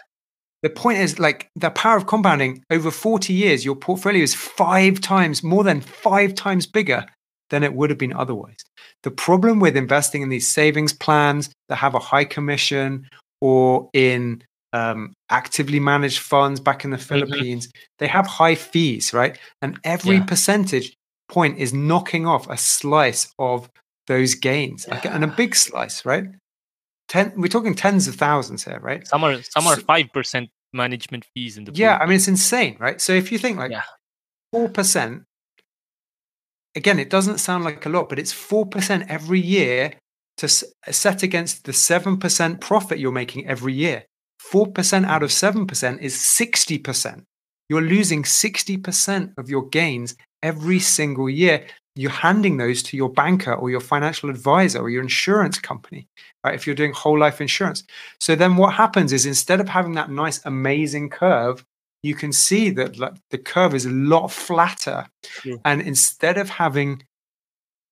the point is like the power of compounding over 40 years, your portfolio is five times, more than five times bigger than it would have been otherwise. The problem with investing in these savings plans that have a high commission or in um, actively managed funds back in the mm-hmm. Philippines, mm-hmm. they have high fees, right? And every yeah. percentage point is knocking off a slice of those gains like, and a big slice, right? Ten, we're talking tens of thousands here, right? Some are some are So- five percent management fees in the Yeah, I mean it's insane, right? So if you think like Yeah. four percent, again, it doesn't sound like a lot, but it's four percent every year to s- set against the seven percent profit you're making every year. Four percent out of seven percent is sixty percent. You're losing sixty percent of your gains every single year. You're handing those to your banker or your financial advisor or your insurance company, right? If you're doing whole life insurance. So then what happens is instead of having that nice, amazing curve, you can see that like, the curve is a lot flatter. True. And instead of having,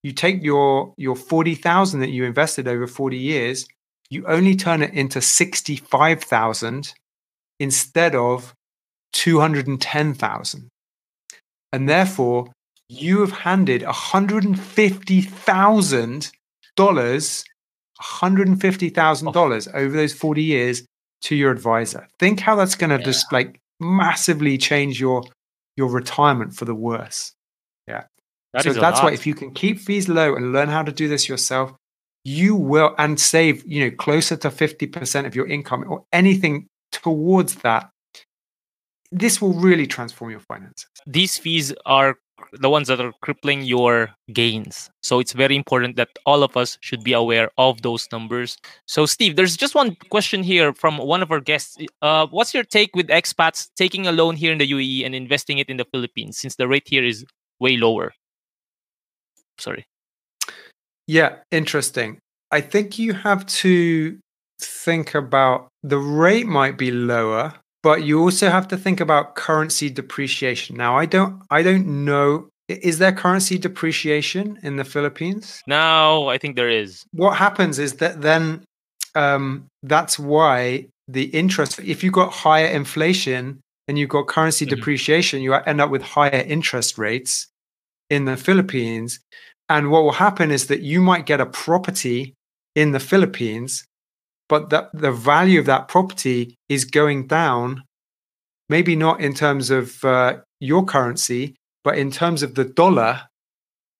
you take your your forty thousand that you invested over forty years, you only turn it into sixty five thousand instead of two hundred and ten thousand, and therefore you have handed one hundred and fifty thousand dollars, one hundred and fifty thousand dollars over those forty years to your advisor. Think how that's going to Yeah. just like massively change your your retirement for the worse. Yeah. That so that's why if you can keep fees low and learn how to do this yourself, you will and save, you know, closer to 50% of your income or anything towards that. This will really transform your finances. these fees are the ones that are crippling your gains. So it's very important that all of us should be aware of those numbers. So, Steve, there's just one question here from one of our guests. Uh, what's your take with expats taking a loan here in the UAE and investing it in the Philippines since the rate here is way lower? Sorry. Yeah, interesting. I think you have to think about the rate might be lower, but you also have to think about currency depreciation. Now, I don't I don't know is there currency depreciation in the Philippines? Now, I think there is. what happens is that then um, that's why the interest if you've got higher inflation and you've got currency Mhm. depreciation you end up with higher interest rates in the philippines and what will happen is that you might get a property in the philippines but the, the value of that property is going down maybe not in terms of uh, your currency but in terms of the dollar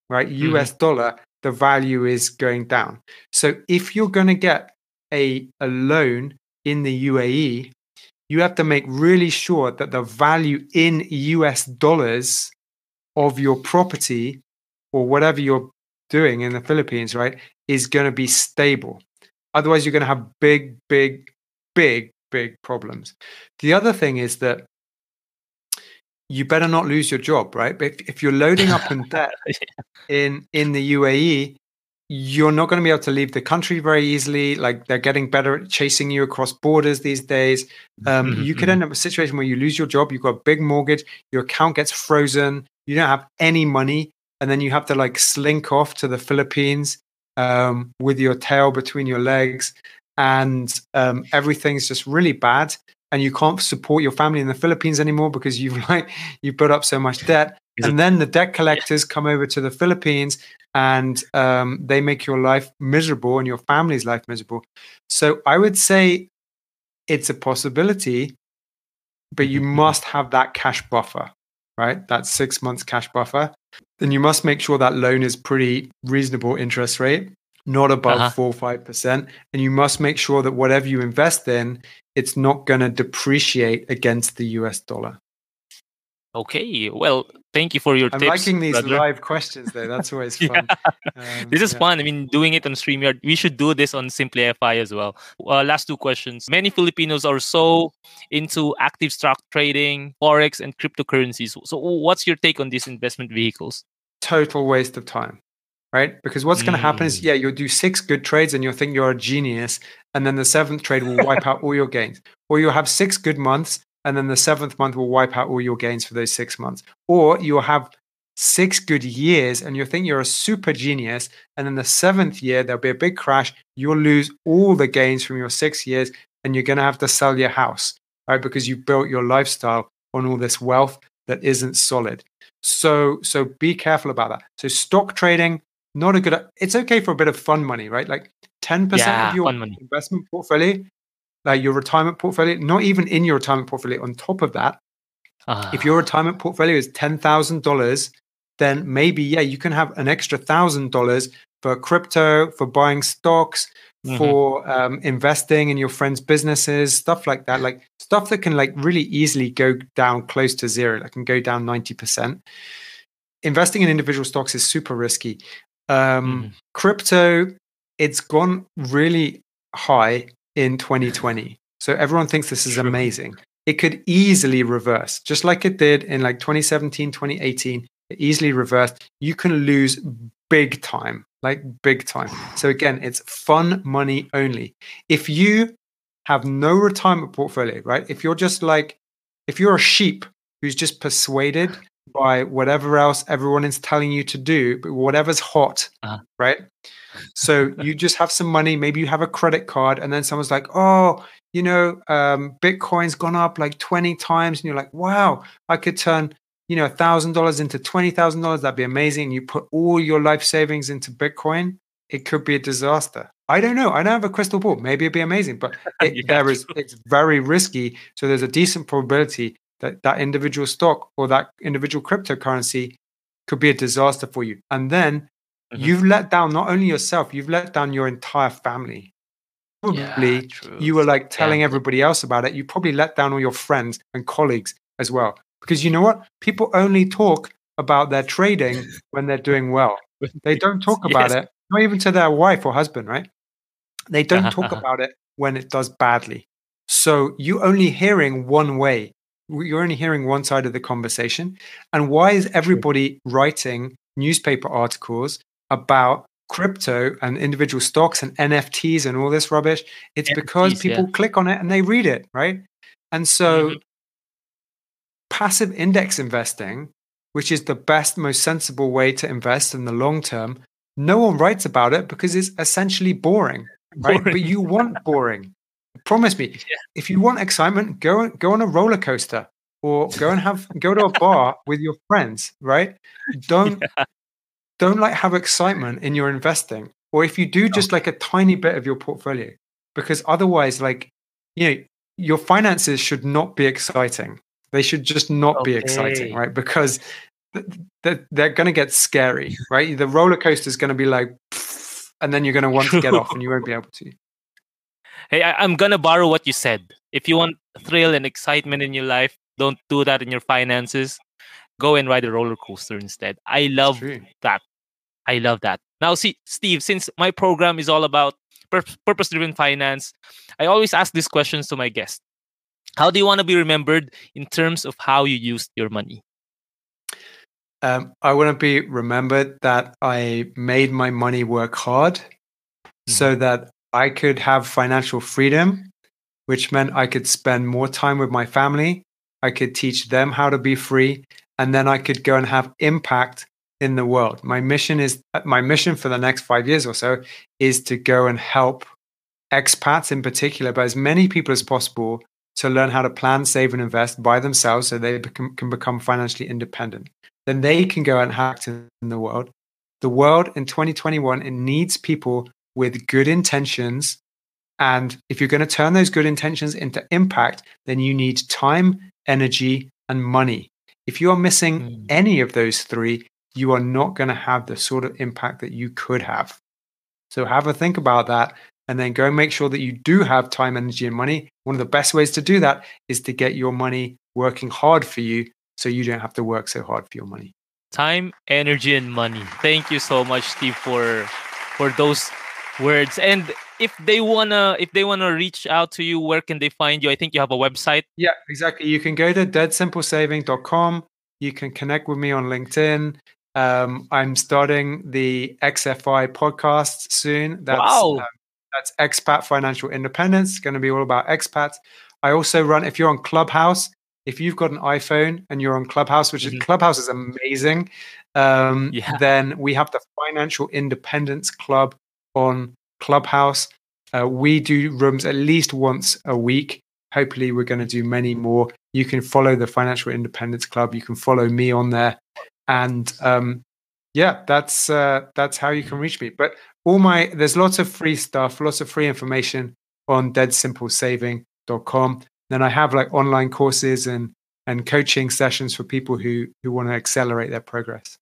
right us dollar the value is going down so if you're going to get a, a loan in the UAE, you have to make really sure that the value in US dollars of your property or whatever you're doing in the Philippines, right, is going to be stable. Otherwise, you're going to have big, big, big, big problems. The other thing is that you better not lose your job, right? If, if you're loading up in debt in in the UAE, you're not going to be able to leave the country very easily. Like they're getting better at chasing you across borders these days. Um, Mhm, you could end up in a situation where you lose your job, you've got a big mortgage, your account gets frozen, you don't have any money, and then you have to like slink off to the Philippines um, with your tail between your legs, and um, everything's just really bad. And you can't support your family in the Philippines anymore because you've like you put up so much debt. Is it- And then the debt collectors come over to the Philippines and um, they make your life miserable and your family's life miserable. So I would say it's a possibility, but you Mhm. must have that cash buffer, right? That six months cash buffer. Then you must make sure that loan is pretty reasonable interest rate, not above Uh-huh. four or five percent. And you must make sure that whatever you invest in, it's not going to depreciate against the US dollar. Okay. Well, thank you for your time. I'm tips. liking these brother. live questions though. That's always Yeah. fun. Um, This is yeah. fun. I mean, doing it on StreamYard. We should do this on SimplyFI as well. Uh, last two questions. Many Filipinos are so into active stock trading, forex, and cryptocurrencies. So, what's your take on these investment vehicles? total waste of time, right? Because what's going to happen is, Mm. yeah, you'll do six good trades and you'll think you're a genius, and then the seventh trade will wipe out all your gains. Or you'll have six good months, and then the seventh month will wipe out all your gains for those six months. Or you'll have six good years and you'll think you're a super genius, and then the seventh year there'll be a big crash. You'll lose all the gains from your six years, and you're going to have to sell your house, right? Because you built your lifestyle on all this wealth that isn't solid. So so be careful about that. So stock trading, not a good. It's okay for a bit of fun money, right? Like ten percent Yeah, of your investment portfolio, like your retirement portfolio, not even in your retirement portfolio. On top of that, Ah, if your retirement portfolio is ten thousand dollars, then maybe yeah, you can have an extra thousand dollars for crypto, for buying stocks, Mhm. for um, investing in your friends' businesses, stuff like that. Like stuff that can like really easily go down close to zero, like can go down 90%. Investing in individual stocks is super risky. Um, Mhm. Crypto, it's gone really high in 2020. So everyone thinks this is amazing. It could easily reverse, just like it did in like 2017, 2018. It easily reversed. You can lose big time, like big time. So again, it's fun money only. If you have no retirement portfolio, right? If you're just like, if you're a sheep who's just persuaded by whatever else everyone is telling you to do, but whatever's hot, Uh-huh. right? So you just have some money, maybe you have a credit card, and then someone's like, oh, you know, um, Bitcoin's gone up like 20 times, and you're like, wow, I could turn, you know, thousand dollars into twenty thousand dollars. That'd be amazing. You put all your life savings into Bitcoin, it could be a disaster. I don't know. I don't have a crystal ball. Maybe it'd be amazing, but it, there is it's very risky. So there's a decent probability that that individual stock or that individual cryptocurrency could be a disaster for you. And then Mhm. you've let down not only yourself, you've let down your entire family. Probably Yeah, you were like telling Yeah. everybody else about it. You probably let down all your friends and colleagues as well. Because you know what? People only talk about their trading when they're doing well. They don't talk about Yes. it, not even to their wife or husband, right? They don't talk about it when it does badly. So you're only hearing one way. You're only hearing one side of the conversation. And why is everybody writing newspaper articles about crypto and individual stocks and NFTs and all this rubbish? It's because NFTs, yeah. people click on it and they read it, right? And so Mhm. passive index investing, which is the best, most sensible way to invest in the long term, no one writes about it because it's essentially boring, right? But you want boring. Promise me, if you want excitement, go go on a roller coaster or go and have go to a bar with your friends, right? Don't don't like have excitement in your investing, or if you do, just like a tiny bit of your portfolio, because otherwise, like you know, your finances should not be exciting. They should just not be exciting, right? Because th- th- they're going to get scary, right? The roller coaster is going to be like, and then you're going to want to get off, and you won't be able to. Hey, I, I'm gonna borrow what you said. If you want thrill and excitement in your life, don't do that in your finances. Go and ride a roller coaster instead. I love that. I love that. Now, see, Steve, since my program is all about pur- purpose-driven finance, I always ask these questions to my guests. How do you want to be remembered in terms of how you used your money? Um, I want to be remembered that I made my money work hard so that I could have financial freedom, which meant I could spend more time with my family. I could teach them how to be free, and then I could go and have impact in the world. My mission is my mission for the next five years or so is to go and help expats in particular, but as many people as possible to learn how to plan, save, and invest by themselves so they can become financially independent. Then they can go and act in the world. The world in 2021 it needs people with good intentions. And if you're going to turn those good intentions into impact, then you need time, energy, and money. If you are missing Mm. any of those three, you are not going to have the sort of impact that you could have. So have a think about that and then go and make sure that you do have time, energy, and money. One of the best ways to do that is to get your money working hard for you so you don't have to work so hard for your money. Time, energy, and money. Thank you so much, Steve, for for those words. And if they wanna if they wanna reach out to you, where can they find you? I think you have a website. Yeah, exactly. You can go to deadsimplesaving.com. You can connect with me on LinkedIn. Um, I'm starting the XFI podcast soon. That's, Wow. um, that's Expat Financial Independence. It's going to be all about expats. I also run, if you're on Clubhouse, if you've got an iPhone and you're on Clubhouse, which Mhm. is Clubhouse is amazing, um, Yeah. then we have the Financial Independence Club on Clubhouse. Uh, we do rooms at least once a week. Hopefully, we're going to do many more. You can follow the Financial Independence Club. You can follow me on there, and um, yeah, that's uh, that's how you can reach me. But all my there's lots of free stuff, lots of free information on deadsimplesaving.com. Then I have like online courses and and coaching sessions for people who who want to accelerate their progress.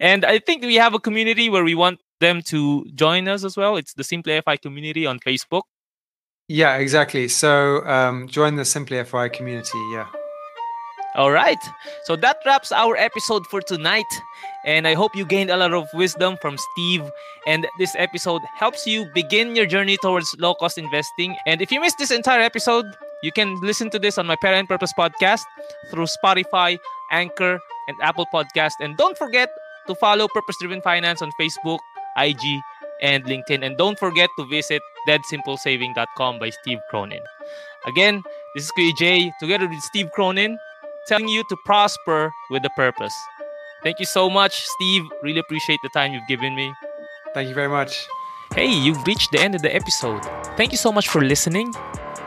And I think we have a community where we want them to join us as well? It's the SimplyFI community on Facebook. Yeah, exactly. So um, join the SimplyFI community. Yeah. All right. So that wraps our episode for tonight. And I hope you gained a lot of wisdom from Steve. And this episode helps you begin your journey towards low cost investing. And if you missed this entire episode, you can listen to this on my Pera and Purpose podcast through Spotify, Anchor, and Apple Podcast. And don't forget to follow Purpose Driven Finance on Facebook, IG, and LinkedIn. And don't forget to visit deadsimplesaving.com by Steve Cronin. Again, this is Kuya Jay together with Steve Cronin telling you to prosper with a purpose. Thank you so much, Steve. Really appreciate the time you've given me. Thank you very much. Hey, you've reached the end of the episode. Thank you so much for listening.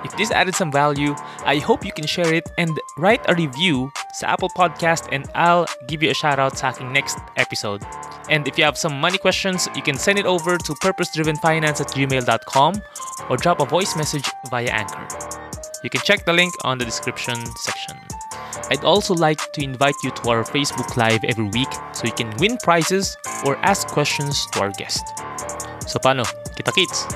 If this added some value, I hope you can share it and write a review sa Apple Podcast and I'll give you a shout out sa aking next episode. And if you have some money questions, you can send it over to purposedrivenfinance at gmail.com or drop a voice message via Anchor. You can check the link on the description section. I'd also like to invite you to our Facebook Live every week so you can win prizes or ask questions to our guest. So paano? Kita kits!